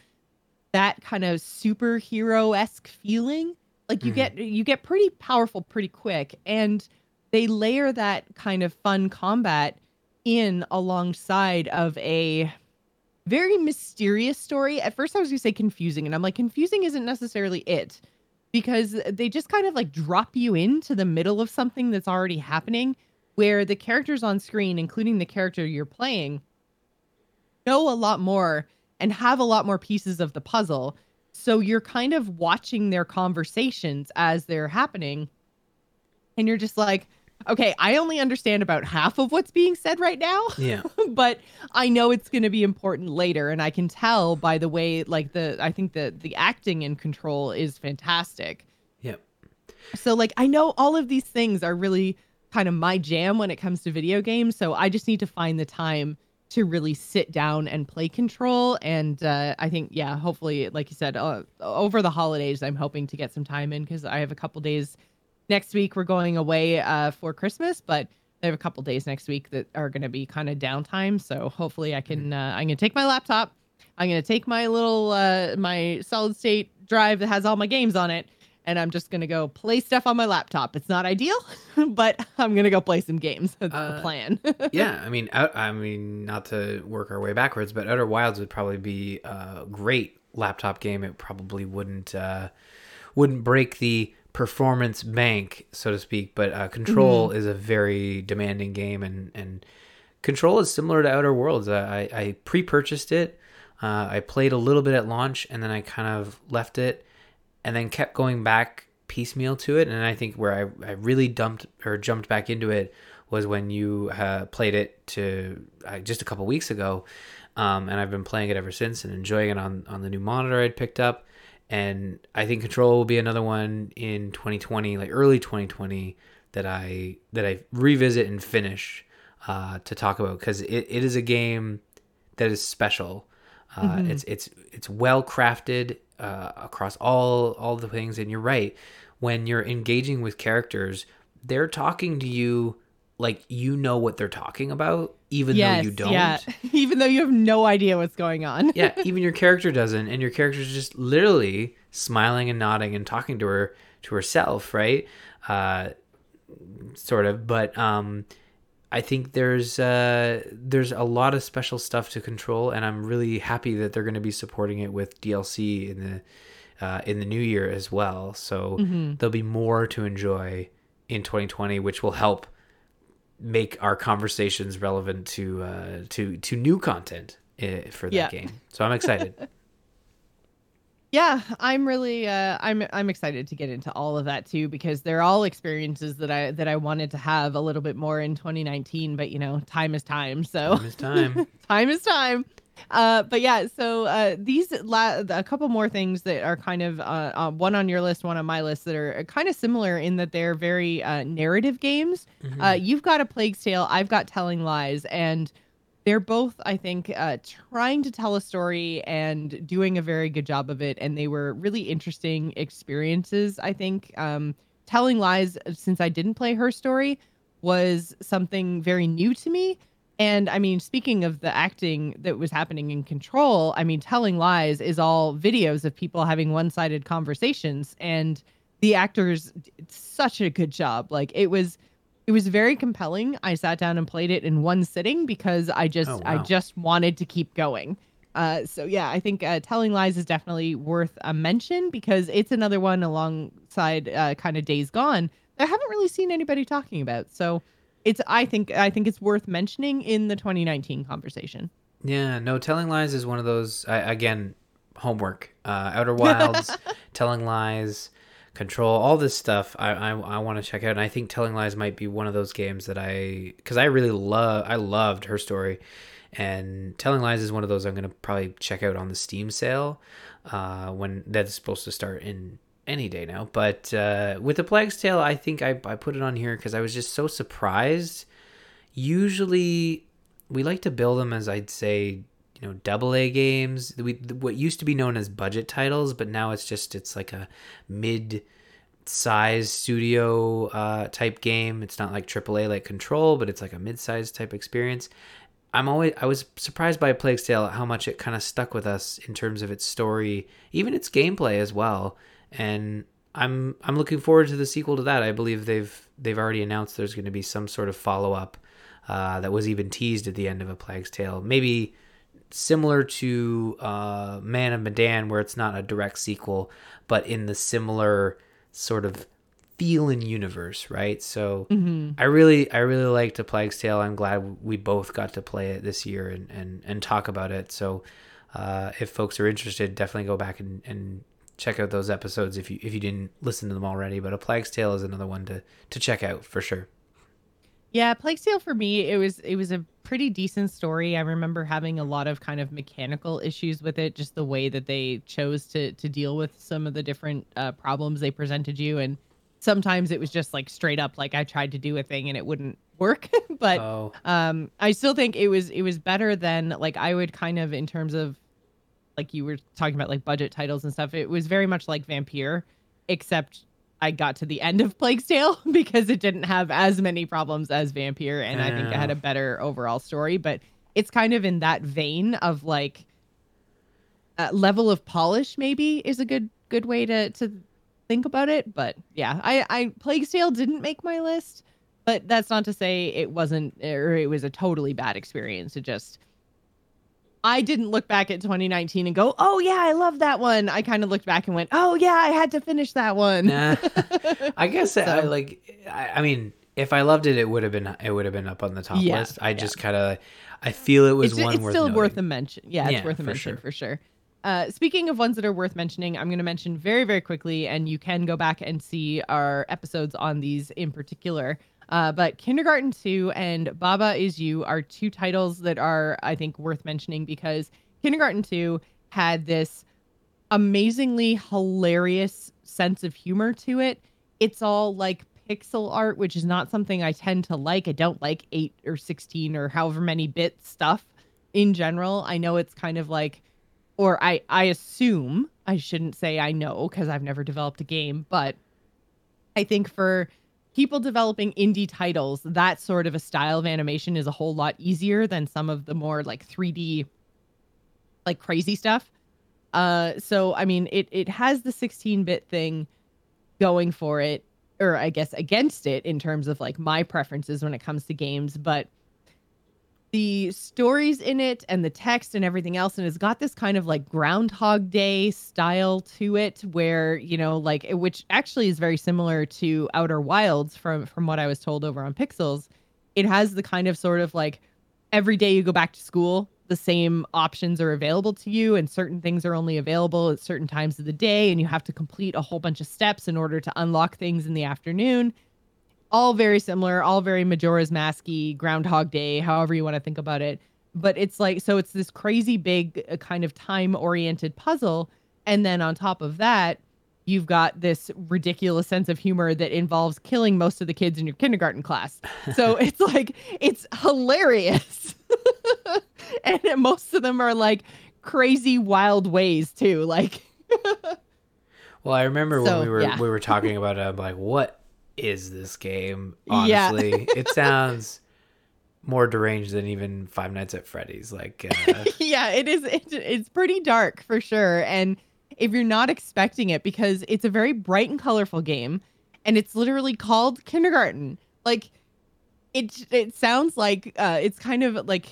that kind of superhero esque feeling. Like you mm. get you get pretty powerful pretty quick, and they layer that kind of fun combat in alongside of a very mysterious story. At first, I was going to say confusing, and I'm like, confusing isn't necessarily it because they just kind of like drop you into the middle of something that's already happening where the characters on screen, including the character you're playing, know a lot more and have a lot more pieces of the puzzle. So you're kind of watching their conversations as they're happening. And you're just like, okay, I only understand about half of what's being said right now. Yeah. but I know it's going to be important later and I can tell by the way like the I think the the acting in control is fantastic. Yep. So like I know all of these things are really kind of my jam when it comes to video games, so I just need to find the time to really sit down and play control and uh, i think yeah hopefully like you said uh, over the holidays i'm hoping to get some time in because i have a couple days next week we're going away uh, for Christmas, but I have a couple days next week that are going to be kind of downtime. So hopefully I can. Uh, I'm going to take my laptop. I'm going to take my little uh, my solid state drive that has all my games on it, and I'm just going to go play stuff on my laptop. It's not ideal, but I'm going to go play some games. That's uh, the plan. yeah, I mean, I mean, not to work our way backwards, but Outer Wilds would probably be a great laptop game. It probably wouldn't uh, wouldn't break the performance bank, so to speak. But uh, Control mm-hmm. is a very demanding game, and and Control is similar to Outer Worlds. I, I pre-purchased it. Uh, I played a little bit at launch, and then I kind of left it, and then kept going back piecemeal to it. And I think where I, I really dumped or jumped back into it was when you uh, played it to uh, just a couple weeks ago. Um, and I've been playing it ever since and enjoying it on, on the new monitor I'd picked up and I think Control will be another one in 2020, like early 2020, that I that I revisit and finish uh, to talk about because it, it is a game that is special. Uh, mm-hmm. It's it's it's well crafted uh, across all all the things, and you're right. When you're engaging with characters, they're talking to you like you know what they're talking about even yes, though you don't yeah. even though you have no idea what's going on yeah even your character doesn't and your character's just literally smiling and nodding and talking to her to herself right uh sort of but um I think there's uh, there's a lot of special stuff to control, and I'm really happy that they're going to be supporting it with DLC in the uh, in the new year as well. So mm-hmm. there'll be more to enjoy in 2020, which will help make our conversations relevant to uh, to to new content uh, for that yeah. game. So I'm excited. yeah, I'm really uh, I'm I'm excited to get into all of that too because they're all experiences that I that I wanted to have a little bit more in 2019. But you know, time is time. So time is time. time is time. Uh, but yeah, so uh, these la- a couple more things that are kind of uh, uh, one on your list, one on my list that are kind of similar in that they're very uh, narrative games. Mhm. you've got a Plague's Tale, I've got Telling Lies, and they're both, I think, uh, trying to tell a story and doing a very good job of it. And they were really interesting experiences. I think um, Telling Lies, since I didn't play her story, was something very new to me. And I mean, speaking of the acting that was happening in Control, I mean, Telling Lies is all videos of people having one sided conversations. And the actors did such a good job. Like, it was. It was very compelling. I sat down and played it in one sitting because I just Oh, I just wanted to keep going. Uh, so yeah, I think uh, Telling Lies is definitely worth a mention because it's another one alongside uh, kind of Days Gone that I haven't really seen anybody talking about. So it's I think I think it's worth mentioning in the 2019 conversation. Yeah, no, Telling Lies is one of those. I, again, homework. Uh, Outer Wilds, Telling Lies, Control, all this stuff. I I, I want to check out, and I think Telling Lies might be one of those games that I because I really love. I loved her story, and Telling Lies is one of those I'm gonna probably check out on the Steam sale uh, when that's supposed to start in any day now. But uh, with the Plague's Tale, I think I I put it on here because I was just so surprised. Usually we like to build them as I'd say, you know, double A games. We what used to be known as budget titles, but now it's just it's like a mid size studio uh, type game. It's not like AAA like Control, but it's like a mid size type experience. I'm always I was surprised by Plague's Tale at how much it kind of stuck with us in terms of its story, even its gameplay as well. And I'm I'm looking forward to the sequel to that. I believe they've they've already announced there's going to be some sort of follow up uh, that was even teased at the end of a Plague's Tale. Maybe similar to uh, Man of Medan, where it's not a direct sequel, but in the similar sort of feel and universe, right? So Mm-hmm. I really, I really liked a Plague's Tale. I'm glad we both got to play it this year and and, and talk about it. So uh, if folks are interested, definitely go back and, and check out those episodes if you if you didn't listen to them already. But a Plague's Tale is another one to to check out for sure. Yeah, Plague Tale for me, it was it was a pretty decent story. I remember having a lot of kind of mechanical issues with it, just the way that they chose to to deal with some of the different uh, problems they presented you, and sometimes it was just like straight up like I tried to do a thing and it wouldn't work. but Oh, um, I still think it was it was better than like I would kind of in terms of like you were talking about like budget titles and stuff. It was very much like Vampyr, except I got to the end of Plague's Tale because it didn't have as many problems as Vampyr, and I think it had a better overall story. But it's kind of in that vein of like uh, level of polish. Maybe is a good good way to to think about it. But yeah, I I Plague's Tale didn't make my list, but that's not to say it wasn't or it was a totally bad experience. It just I didn't look back at 2019 and go, "Oh yeah, I love that one." I kind of looked back and went, "Oh yeah, I had to finish that one." Nah. I guess I, So- like. I, I mean, if I loved it, it would have been it would have been up on the top Yeah, list. I yeah. just kind of I feel it was it's, one it's worth still noting. worth a mention. Yeah, Yeah, it's worth a for mention sure. for sure. Uh, speaking of ones that are worth mentioning, I'm going to mention very, very quickly, and you can go back and see our episodes on these in particular. Uh, but Kindergarten 2 and Baba Is You are two titles that are, I think, worth mentioning because Kindergarten 2 had this amazingly hilarious sense of humor to it. It's all like pixel art, which is not something I tend to like. I don't like 8 or 16 or however many bit stuff in general. I know it's kind of like or I I assume, I shouldn't say I know cuz I've never developed a game, but I think for people developing indie titles, that sort of a style of animation is a whole lot easier than some of the more like 3D like crazy stuff. Uh so I mean it it has the 16-bit thing going for it or I guess against it in terms of like my preferences when it comes to games, but the stories in it and the text and everything else and it's got this kind of like groundhog day style to it where you know like which actually is very similar to outer wilds from from what i was told over on pixels. It has the kind of sort of like every day you go back to school the same options are available to you and certain things are only available at certain times of the day and you have to complete a whole bunch of steps in order to unlock things in the afternoon all very similar, all very Majora's Masky, Groundhog Day, however you want to think about it. but it's like so it's this crazy big uh, kind of time oriented puzzle and then on top of that you've got this ridiculous sense of humor that involves killing most of the kids in your kindergarten class so it's like it's hilarious and most of them are like crazy wild ways too like well i remember So, when we were yeah. we were talking about it i'm like what is this game Yeah. honestly it sounds more deranged than even five nights at freddy's like uh, yeah, it is. It, it's pretty dark for sure. And if you're not expecting it, because it's a very bright and colorful game, and it's literally called kindergarten. Like, it it sounds like uh, it's kind of like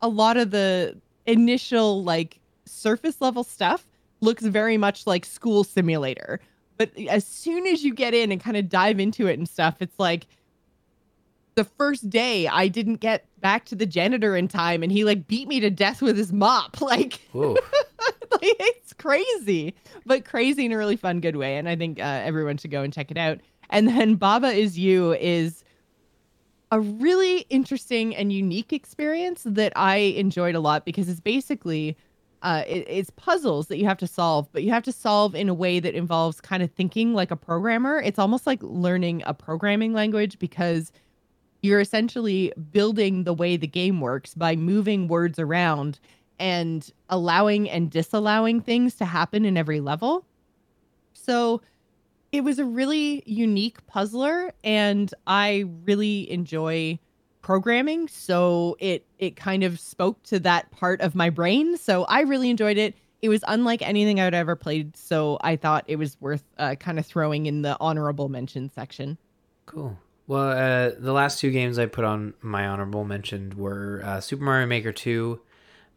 a lot of the initial like surface level stuff looks very much like school simulator. But as soon as you get in and kind of dive into it and stuff, it's like the first day I didn't get back to the janitor in time and he like beat me to death with his mop. Like, like it's crazy, but crazy in a really fun, good way. And I think uh, everyone should go and check it out. And then Baba is You is a really interesting and unique experience that I enjoyed a lot because it's basically uh, it, it's puzzles that you have to solve, but you have to solve in a way that involves kind of thinking like a programmer. It's almost like learning a programming language because you're essentially building the way the game works by moving words around and allowing and disallowing things to happen in every level. So it was a really unique puzzler and I really enjoy programming so it it kind of spoke to that part of my brain. So I really enjoyed it. It was unlike anything I'd ever played so I thought it was worth uh, kind of throwing in the honorable mention section. Cool. Well, uh, the last two games I put on my honorable mention were uh, Super Mario Maker 2,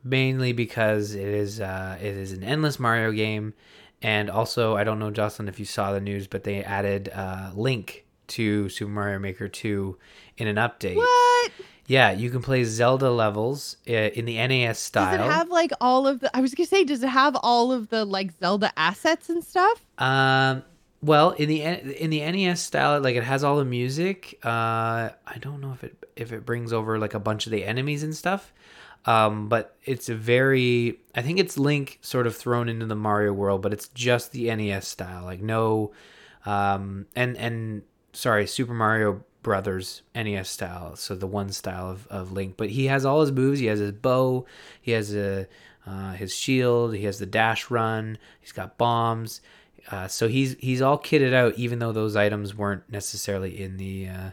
mainly because it is uh, it is an endless Mario game, and also I don't know Jocelyn if you saw the news, but they added uh, Link to Super Mario Maker 2 in an update. what Yeah, you can play Zelda levels uh, in the NES style. Does it have like all of the? I was gonna say, does it have all of the like Zelda assets and stuff? Um, well, in the in the NES style, like it has all the music. Uh, I don't know if it if it brings over like a bunch of the enemies and stuff. Um, but it's a very I think it's Link sort of thrown into the Mario world, but it's just the NES style. Like no, um, and and sorry, Super Mario Brothers NES style. So the one style of, of Link, but he has all his moves. He has his bow. He has a uh, his shield. He has the dash run. He's got bombs. Uh, so he's he's all kitted out, even though those items weren't necessarily in the, uh,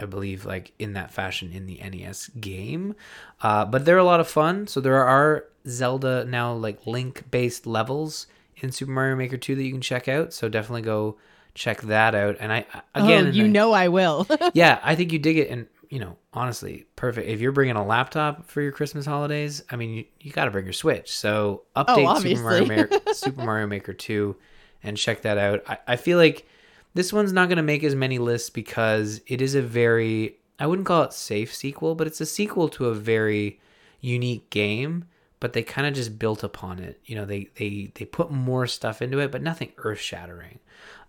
I believe, like in that fashion in the NES game. Uh, but they're a lot of fun. So there are Zelda now like link based levels in Super Mario Maker 2 that you can check out. So definitely go check that out. And I oh, again, oh, you I- know I will. yeah, I think you dig it, and you know, honestly, perfect. If you're bringing a laptop for your Christmas holidays, I mean, you, you got to bring your Switch. So oh, update Super Mario. Maker, Super Mario Maker Two, and check that out. I, I feel like this one's not going to make as many lists because it is a very I wouldn't call it safe sequel, but it's a sequel to a very unique game. But they kind of just built upon it. You know, they they they put more stuff into it, but nothing earth shattering.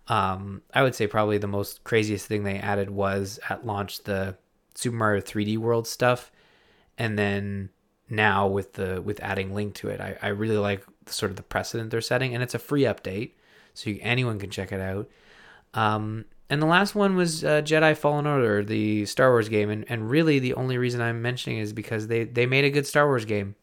Um, I would say probably the most craziest thing they added was at launch the Super Mario 3D World stuff, and then now with the with adding Link to it, I, I really like sort of the precedent they're setting, and it's a free update, so you, anyone can check it out. Um, and the last one was uh, Jedi Fallen Order, the Star Wars game, and, and really the only reason I'm mentioning is because they they made a good Star Wars game.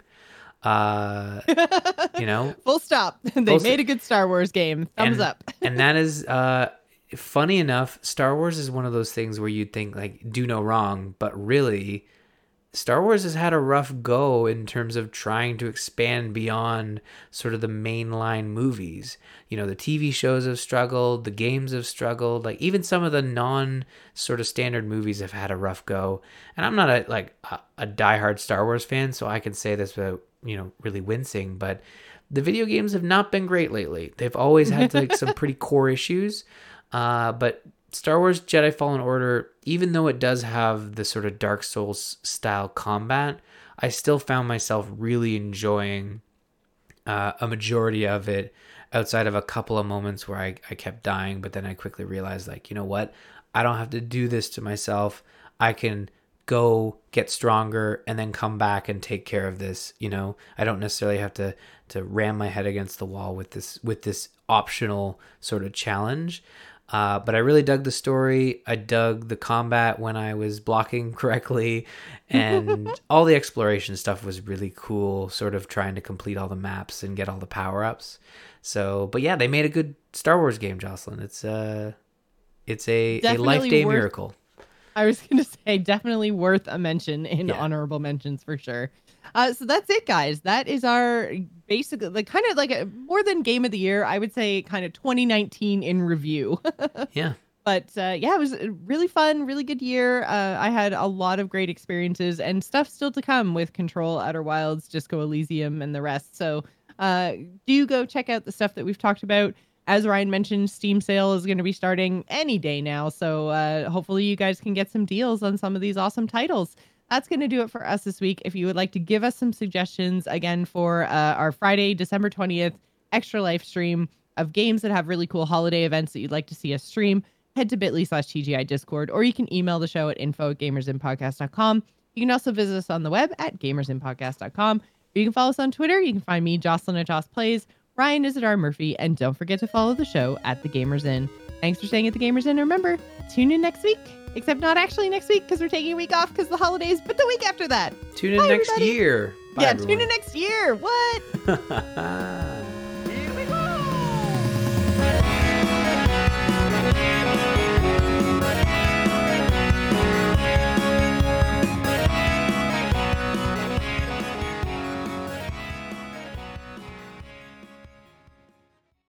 Uh, you know, Full stop. they Full st- made a good Star Wars game. Thumbs and, up. and that is uh funny enough star wars is one of those things where you'd think like do no wrong but really star wars has had a rough go in terms of trying to expand beyond sort of the mainline movies you know the tv shows have struggled the games have struggled like even some of the non sort of standard movies have had a rough go and i'm not a like a, a diehard star wars fan so i can say this without you know really wincing but the video games have not been great lately. They've always had like some pretty core issues. Uh, but Star Wars Jedi Fallen Order, even though it does have the sort of Dark Souls style combat, I still found myself really enjoying uh, a majority of it outside of a couple of moments where I, I kept dying, but then I quickly realized, like, you know what? I don't have to do this to myself. I can go get stronger and then come back and take care of this you know i don't necessarily have to to ram my head against the wall with this with this optional sort of challenge uh, but I really dug the story. I dug the combat when I was blocking correctly, and all the exploration stuff was really cool. Sort of trying to complete all the maps and get all the power ups. So, but yeah, they made a good Star Wars game, Jocelyn. It's uh it's a, a life day worth, miracle. I was gonna say definitely worth a mention in yeah. honorable mentions for sure. Uh, so that's it, guys. That is our basically like kind of like a, more than game of the year. I would say kind of 2019 in review. yeah. But uh, yeah, it was really fun, really good year. Uh, I had a lot of great experiences and stuff still to come with Control, Outer Wilds, Disco Elysium, and the rest. So uh, do go check out the stuff that we've talked about. As Ryan mentioned, Steam sale is going to be starting any day now. So uh, hopefully you guys can get some deals on some of these awesome titles that's going to do it for us this week. If you would like to give us some suggestions again for uh, our Friday, December 20th extra live stream of games that have really cool holiday events that you'd like to see us stream, head to bit.ly slash TGI Discord, or you can email the show at info at gamersinnpodcast.com. You can also visit us on the web at gamersinnpodcast.com. You can follow us on Twitter. You can find me, Jocelyn at Joss Plays. Ryan is at R. Murphy. And don't forget to follow the show at The Gamers Inn. Thanks for staying at The Gamers Inn. Remember, tune in next week. Except not actually next week because we're taking a week off because the holidays, but the week after that. Tune in Bye, next everybody. year. Bye, yeah, everyone. tune in next year. What?